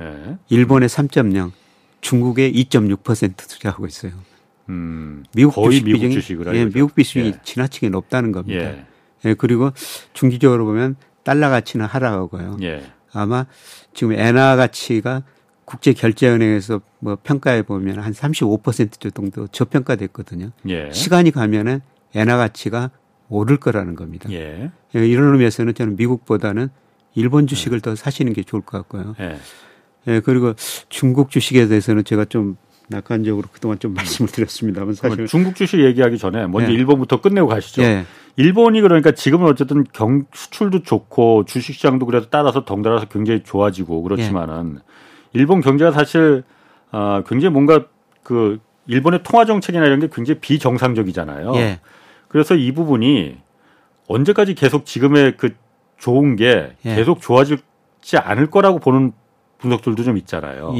예. 일본의 3.0, 중국의 2.6% 투자하고 있어요. 음, 미국 주식 미국 비중이 주식을 예, 미국 비중이 예. 지나치게 높다는 겁니다. 예. 예. 그리고 중기적으로 보면 달러 가치는 하락하고요. 예. 아마 지금 엔화 가치가 국제 결제은행에서 뭐 평가해 보면 한 35% 정도 저평가됐거든요. 예. 시간이 가면은 엔화 가치가 오를 거라는 겁니다. 예. 예 이런 의미에서는 저는 미국보다는 일본 주식을 예. 더 사시는 게 좋을 것 같고요. 예. 예. 그리고 중국 주식에 대해서는 제가 좀 낙관적으로 그동안 좀 말씀을 드렸습니다만 사실 중국 주식 얘기하기 전에 먼저 예. 일본부터 끝내고 가시죠. 예. 일본이 그러니까 지금은 어쨌든 경 수출도 좋고 주식 시장도 그래서 따라서 덩달아서 굉장히 좋아지고 그렇지만은 예. 일본 경제가 사실 아 굉장히 뭔가 그 일본의 통화 정책이나 이런 게 굉장히 비정상적이잖아요. 예. 그래서 이 부분이 언제까지 계속 지금의 그 좋은 게 예. 계속 좋아지지 않을 거라고 보는 분석들도 좀 있잖아요.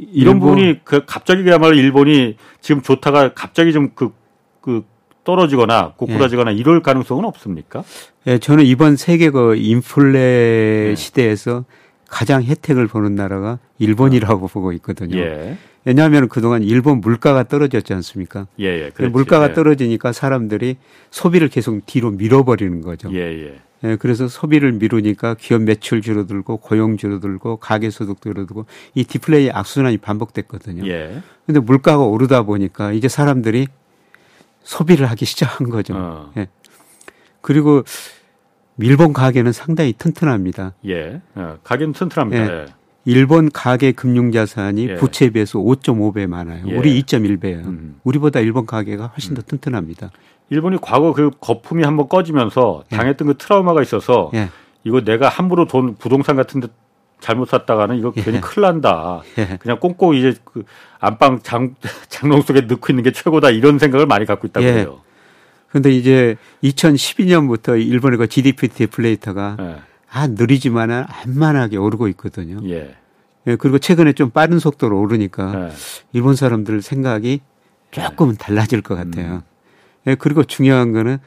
예. 이런 일본... 부분이 그 갑자기 그야말로 일본이 지금 좋다가 갑자기 좀그 그 떨어지거나 고꾸라지거나 예. 이럴 가능성은 없습니까? 예, 저는 이번 세계 그 인플레 예. 시대에서 가장 혜택을 보는 나라가 일본이라고 어. 보고 있거든요. 예. 왜냐하면 그동안 일본 물가가 떨어졌지 않습니까? 예, 예. 그렇지. 물가가 예. 떨어지니까 사람들이 소비를 계속 뒤로 밀어버리는 거죠. 예, 예. 예, 그래서 소비를 미루니까 기업 매출 줄어들고 고용 줄어들고 가계 소득 줄어들고 이 디플레이 악순환이 반복됐거든요. 예. 근데 물가가 오르다 보니까 이제 사람들이 소비를 하기 시작한 거죠. 어. 예. 그리고 일본 가계는 상당히 튼튼합니다. 예. 어, 가계는 튼튼합니다. 예. 예. 일본 가계 금융 자산이 예. 부채에 비해서 5.5배 많아요. 예. 우리 2.1배예요. 음. 우리보다 일본 가계가 훨씬 더 음. 튼튼합니다. 일본이 과거 그 거품이 한번 꺼지면서 예. 당했던 그 트라우마가 있어서 예. 이거 내가 함부로 돈 부동산 같은 데 잘못 샀다가는 이거 괜히 예. 큰일 난다. 그냥 꽁꽁 이제 그 안방 장, [LAUGHS] 장롱 속에 넣고 있는 게 최고다 이런 생각을 많이 갖고 있다고 해요. 그런데 이제 2012년부터 일본의 그 GDP 디플레이터가 예. 아 느리지만은 안만하게 오르고 있거든요. 예. 예. 그리고 최근에 좀 빠른 속도로 오르니까 예. 일본 사람들 생각이 조금은 달라질 것 같아요. 음. 예. 그리고 중요한 거는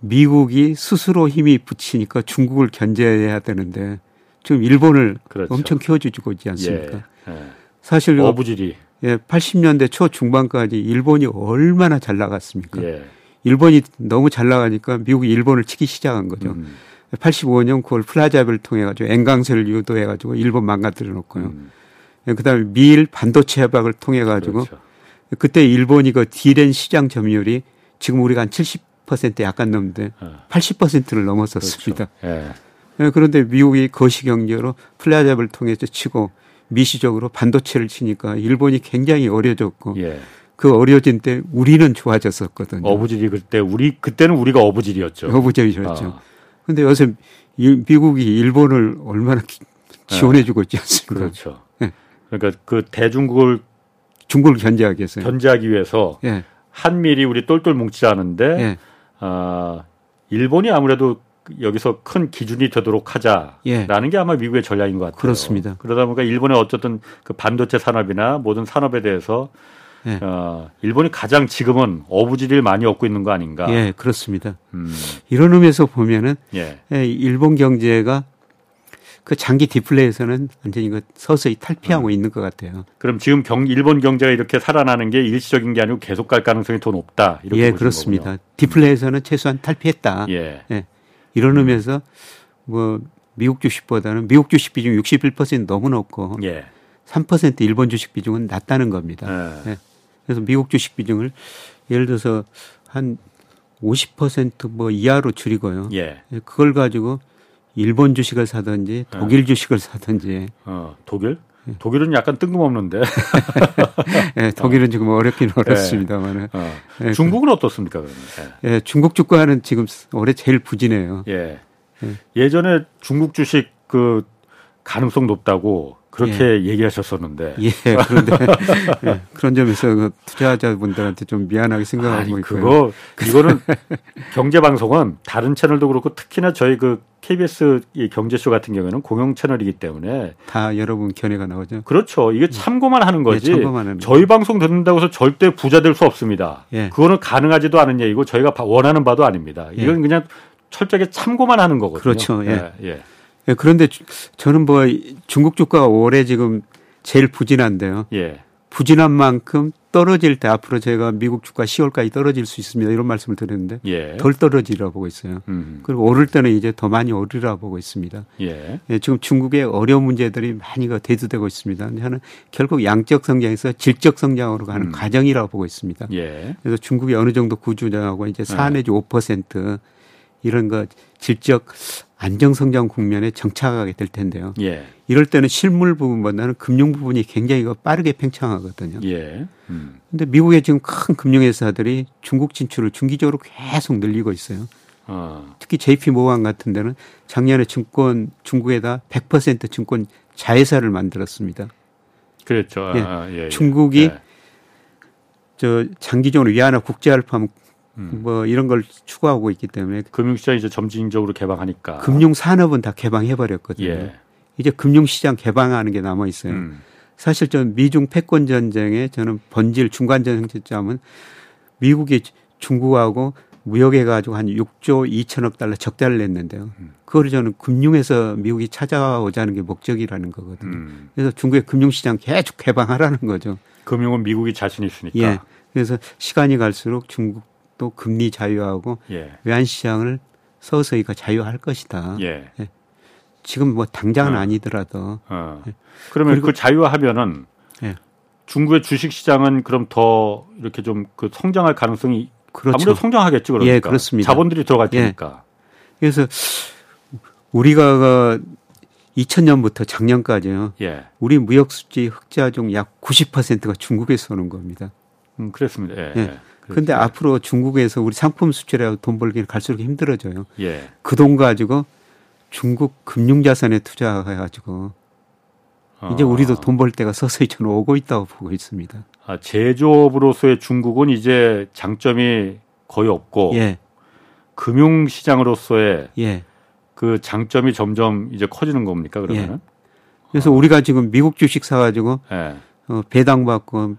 미국이 스스로 힘이 붙이니까 중국을 견제해야 되는데 지금 일본을 그렇죠. 엄청 키워주고 있지 않습니까? 예. 예. 사실 어부지리 예, 80년대 초 중반까지 일본이 얼마나 잘 나갔습니까? 예. 일본이 너무 잘 나가니까 미국이 일본을 치기 시작한 거죠. 음. 85년 9월 플라자를 통해 가지고 엔강세를 유도해 가지고 일본 망가뜨려 놓고요. 음. 예, 그다음에 미일 반도체 협약을 통해 가지고 그렇죠. 그때 일본이 그 디렌 시장 점유율이 지금 우리가 한 70% 약간 넘는데 어. 80%를 넘었었습니다. 그렇죠. 예. 예. 그런데 미국이 거시 경제로 플라자를 통해서 치고 미시적으로 반도체를 치니까 일본이 굉장히 어려워졌고 예. 그 어려워진 때 우리는 좋아졌었거든요. 어부지리 그때 우리 그때는 우리가 어부지리였죠. 어부지리였죠. 아. 근데 요새 미국이 일본을 얼마나 지원해주고 있지 않습니까? 그렇죠. 네. 그러니까 그 대중국을 중국을 견제하기 위해서 견제하기 위해서 네. 한미일이 우리 똘똘 뭉치자는데 네. 아 일본이 아무래도 여기서 큰 기준이 되도록 하자라는 게 아마 미국의 전략인 것 같아요. 그렇습니다. 그러다 보니까 일본의 어쨌든 그 반도체 산업이나 모든 산업에 대해서 예. 어, 일본이 가장 지금은 어부지리를 많이 얻고 있는 거 아닌가? 예, 그렇습니다. 음. 이런 의미에서 보면은 예. 예, 일본 경제가 그 장기 디플레이에서는 완전히 그 서서히 탈피하고 음. 있는 것 같아요. 그럼 지금 경, 일본 경제가 이렇게 살아나는 게 일시적인 게 아니고 계속 갈 가능성이 더 높다. 이렇게 예, 그렇습니다. 거군요. 디플레이에서는 최소한 탈피했다. 예. 예. 이런 의미에서 뭐 미국 주식보다는 미국 주식 비중 61% 너무 높고 예. 3% 일본 주식 비중은 낮다는 겁니다. 예. 예. 그래서 미국 주식 비중을 예를 들어서 한 50%뭐 이하로 줄이고요. 예. 그걸 가지고 일본 주식을 사든지 독일 예. 주식을 사든지. 어, 독일? 예. 독일은 약간 뜬금없는데. 예, [LAUGHS] 독일은 지금 어렵긴 어렵습니다만은. 어. 예, 중국은 어떻습니까? 그러면? 예, 중국 주가는 지금 올해 제일 부진해요. 예. 예전에 중국 주식 그 가능성 높다고 그렇게 예. 얘기하셨었는데. [LAUGHS] 예, 그런데 예, 그런 점에서 그 투자자분들한테 좀 미안하게 생각하고 아니, 있고요. 그거 이거는 경제 방송은 다른 채널도 그렇고 특히나 저희 그 KBS 경제쇼 같은 경우에는 공영 채널이기 때문에 다 여러분 견해가 나오죠. 그렇죠. 이게 예. 참고만 하는 거지. 예, 참고만 저희 방송 듣는다고 해서 절대 부자 될 수 없습니다. 예. 그거는 가능하지도 않은 얘기고 저희가 원하는 바도 아닙니다. 이건 그냥 철저하게 참고만 하는 거거든요. 그렇죠. 예. 예. 예, 그런데 저는 뭐 중국 주가가 올해 지금 제일 부진한데요. 예. 부진한 만큼 떨어질 때 앞으로 제가 미국 주가 10월까지 떨어질 수 있습니다. 이런 말씀을 드렸는데 예. 덜 떨어지라 보고 있어요. 음. 그리고 오를 때는 이제 더 많이 오르라 보고 있습니다. 예. 예, 지금 중국의 어려운 문제들이 많이 대두되고 있습니다. 저는 결국 양적 성장에서 질적 성장으로 가는 음. 과정이라고 보고 있습니다. 예. 그래서 중국이 어느 정도 구조하고 이제 4 내지 5% 이런 거 질적 안정성장 국면에 정착하게 될 텐데요. 예. 이럴 때는 실물 부분보다는 금융 부분이 굉장히 빠르게 팽창하거든요. 예. 음. 근데 미국의 지금 큰 금융회사들이 중국 진출을 중기적으로 계속 늘리고 있어요. 어. 특히 JP 모건 같은 데는 작년에 증권 중국에다 100% 증권 자회사를 만들었습니다. 그렇죠. 예. 아, 예, 예. 중국이 예. 저 장기적으로 위안화 국제화를 음. 뭐 이런 걸 추구하고 있기 때문에 금융시장 이제 점진적으로 개방하니까 금융 산업은 다 개방해 버렸거든요. 예. 이제 금융시장 개방하는 게 남아 있어요. 음. 사실 전 미중 패권 전쟁에 저는 번질 중간 전쟁점은 미국이 중국하고 무역해 가지고 한 6조 2천억 달러 적자를 냈는데요. 음. 그거를 저는 금융에서 미국이 찾아오자는 게 목적이라는 거거든요. 음. 그래서 중국의 금융시장 계속 개방하라는 거죠. 금융은 미국이 자신 있으니까. 예. 그래서 시간이 갈수록 중국 도 금리 자유하고 예. 외환 시장을 서서히가 자유할 것이다. 예. 예. 지금 뭐 당장은 어. 아니더라도. 어. 예. 그러면 그 자유화하면은 예. 중국의 주식 시장은 그럼 더 이렇게 좀 그 성장할 가능성이 그렇죠. 아무래도 성장하겠죠. 그러니까. 예, 그렇습니다. 자본들이 들어갈 예. 테니까. 그래서 우리가 2000년부터 작년까지요. 예. 우리 무역 수지 흑자 중 약 90%가 중국에서 오는 겁니다. 음, 그렇습니다. 예. 예. 그런데 앞으로 중국에서 우리 상품 수출하고 돈 벌기는 갈수록 힘들어져요. 예. 그돈 가지고 중국 금융자산에 투자해가지고 아. 이제 우리도 돈 벌 때가 서서히 저는 오고 있다고 보고 있습니다. 아, 제조업으로서의 중국은 이제 장점이 거의 없고 예. 금융시장으로서의 예. 그 장점이 점점 이제 커지는 겁니까 그러면은? 예. 그래서 어. 우리가 지금 미국 주식 사가지고 예. 어, 배당 받고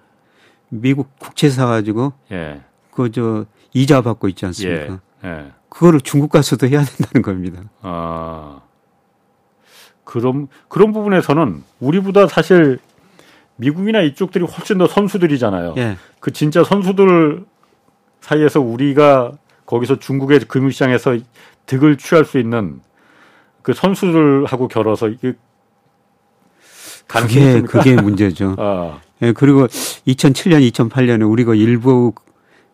미국 국채 사가지고 예. 그저 이자 받고 있지 않습니까? 예. 예. 그거를 중국 가서도 해야 된다는 겁니다. 아 그런 그런 부분에서는 우리보다 사실 미국이나 이쪽들이 훨씬 더 선수들이잖아요. 예. 그 진짜 선수들 사이에서 우리가 거기서 중국의 금융시장에서 득을 취할 수 있는 그 선수들하고 결어서 이게 그게 그게 문제죠. [LAUGHS] 아. 예, 그리고 2007년, 2008년에 우리가 일부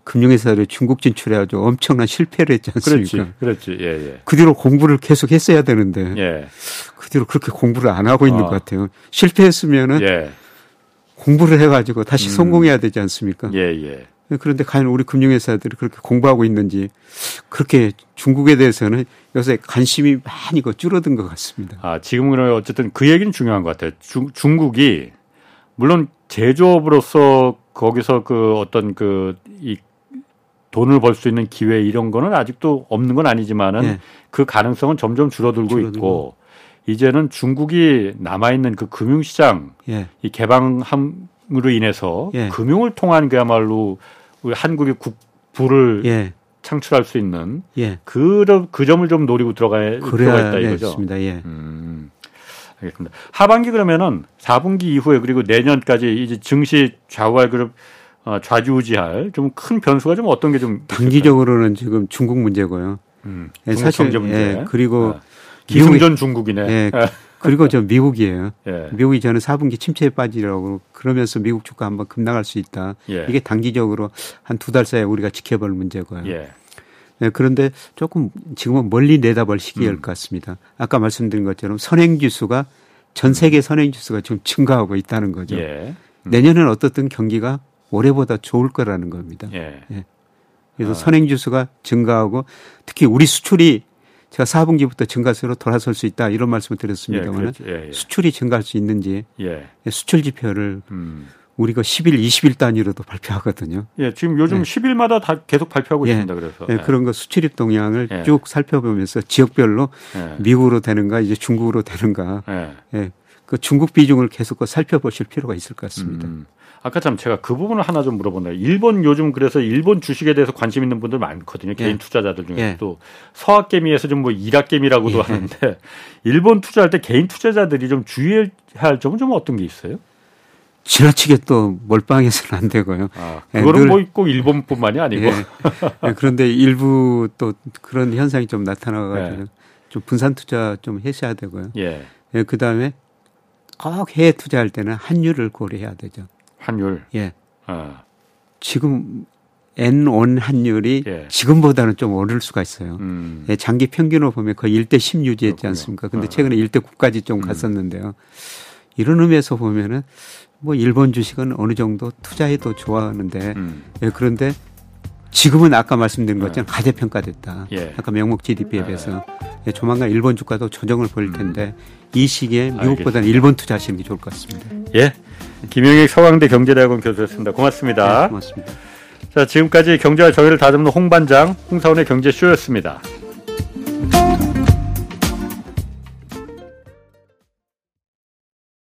금융회사를 중국 진출해가지고 엄청난 실패를 했지 않습니까? 그렇지, 그렇지, 예, 예. 그 뒤로 공부를 계속 했어야 되는데, 예. 그 뒤로 그렇게 공부를 안 하고 있는 어. 것 같아요. 실패했으면은 예. 공부를 해가지고 다시 음. 성공해야 되지 않습니까? 예, 예. 그런데 과연 우리 금융회사들이 그렇게 공부하고 있는지 그렇게 중국에 대해서는 요새 관심이 많이 그 줄어든 것 같습니다. 아, 지금은 어쨌든 그 얘기는 중요한 것 같아요. 중, 중국이 물론 제조업으로서 거기서 그 어떤 그 이 돈을 벌 수 있는 기회 이런 거는 아직도 없는 건 아니지만은 네. 그 가능성은 점점 줄어들고, 줄어들고, 있고 이제는 중국이 남아 있는 그 금융 시장 예. 이 개방함으로 인해서 예. 금융을 통한 그야말로 우리 한국의 국부를 예. 창출할 수 있는 예. 그, 그 점을 좀 노리고 들어가야 들어가 있다 이거죠. 예. 음. 알겠습니다. 하반기 그러면은 4분기 이후에 그리고 내년까지 이제 증시 좌우할 그룹 어, 좌지우지할 좀 큰 변수가 좀 어떤 게 좀 단기적으로는 지금 중국 문제고요. 음, 예, 사실 문제. 예, 그리고 아, 기승전 중국이네. 예, 그리고 저 미국이에요. 예. 미국이 저는 4분기 침체에 빠지라고 그러면서 미국 주가 한번 급락할 수 있다. 예. 이게 단기적으로 한 두 달 사이에 우리가 지켜볼 문제고요. 예. 네, 그런데 조금 지금은 멀리 내다볼 시기일 음. 것 같습니다. 아까 말씀드린 것처럼 선행 지수가 전 세계 선행 지수가 지금 증가하고 있다는 거죠. 예. 음. 내년은 어떻든 경기가 올해보다 좋을 거라는 겁니다. 예. 예. 그래서 아. 선행 지수가 증가하고 특히 우리 수출이 제가 4분기부터 증가세로 돌아설 수 있다 이런 말씀을 드렸습니다만 예, 예, 예, 수출이 증가할 수 있는지 예. 수출 지표를 음. 우리가 10일, 20일 단위로도 발표하거든요. 예, 지금 요즘 네. 10일마다 다 계속 발표하고 예. 있습니다. 그래서 예, 그런 거 수출입 동향을 예. 쭉 살펴보면서 지역별로 예. 미국으로 되는가 이제 중국으로 되는가 예. 그 중국 비중을 계속 그 살펴보실 필요가 있을 것 같습니다. 음. 아까 참 제가 그 부분을 하나 좀 물어본다. 일본 요즘 그래서 일본 주식에 대해서 관심 있는 분들 많거든요. 개인 예. 투자자들 중에서도 예. 서학개미에서 좀 뭐 일학개미라고도 예. 하는데 [LAUGHS] 일본 투자할 때 개인 투자자들이 좀 주의해야 할 점은 좀 어떤 게 있어요? 지나치게 또 몰빵해서는 안 되고요. 아, 예, 그거는 뭐꼭 일본뿐만이 아니고. 예, 예, 그런데 일부 또 그런 현상이 좀 나타나가지고 예. 좀 분산 투자 좀 하셔야 되고요. 예. 예그 다음에 꼭 해외 투자할 때는 환율을 고려해야 되죠. 환율. 예. 아. 지금 N1 환율이 예. 지금보다는 좀 오를 수가 있어요. 음. 예, 장기 평균으로 보면 거의 1대 10 유지했지 그렇군요. 않습니까? 근데 아. 최근에 1대 9까지 좀 음. 갔었는데요. 이런 의미에서 보면은 뭐 일본 주식은 어느 정도 투자해도 좋아하는데 음. 예, 그런데 지금은 아까 말씀드린 것처럼 네. 가대평가됐다. 예. 아까 명목 GDP에 네. 비해서 예, 조만간 일본 주가도 조정을 보일 음. 텐데 음. 이 시기에 미국보다는 일본 투자하시는 게 좋을 것 같습니다. 예. 김영익 서강대 경제대학원 교수였습니다. 고맙습니다. 네, 고맙습니다. 자, 지금까지 경제와 정의를 다듬는 홍반장 홍사원의 경제쇼였습니다.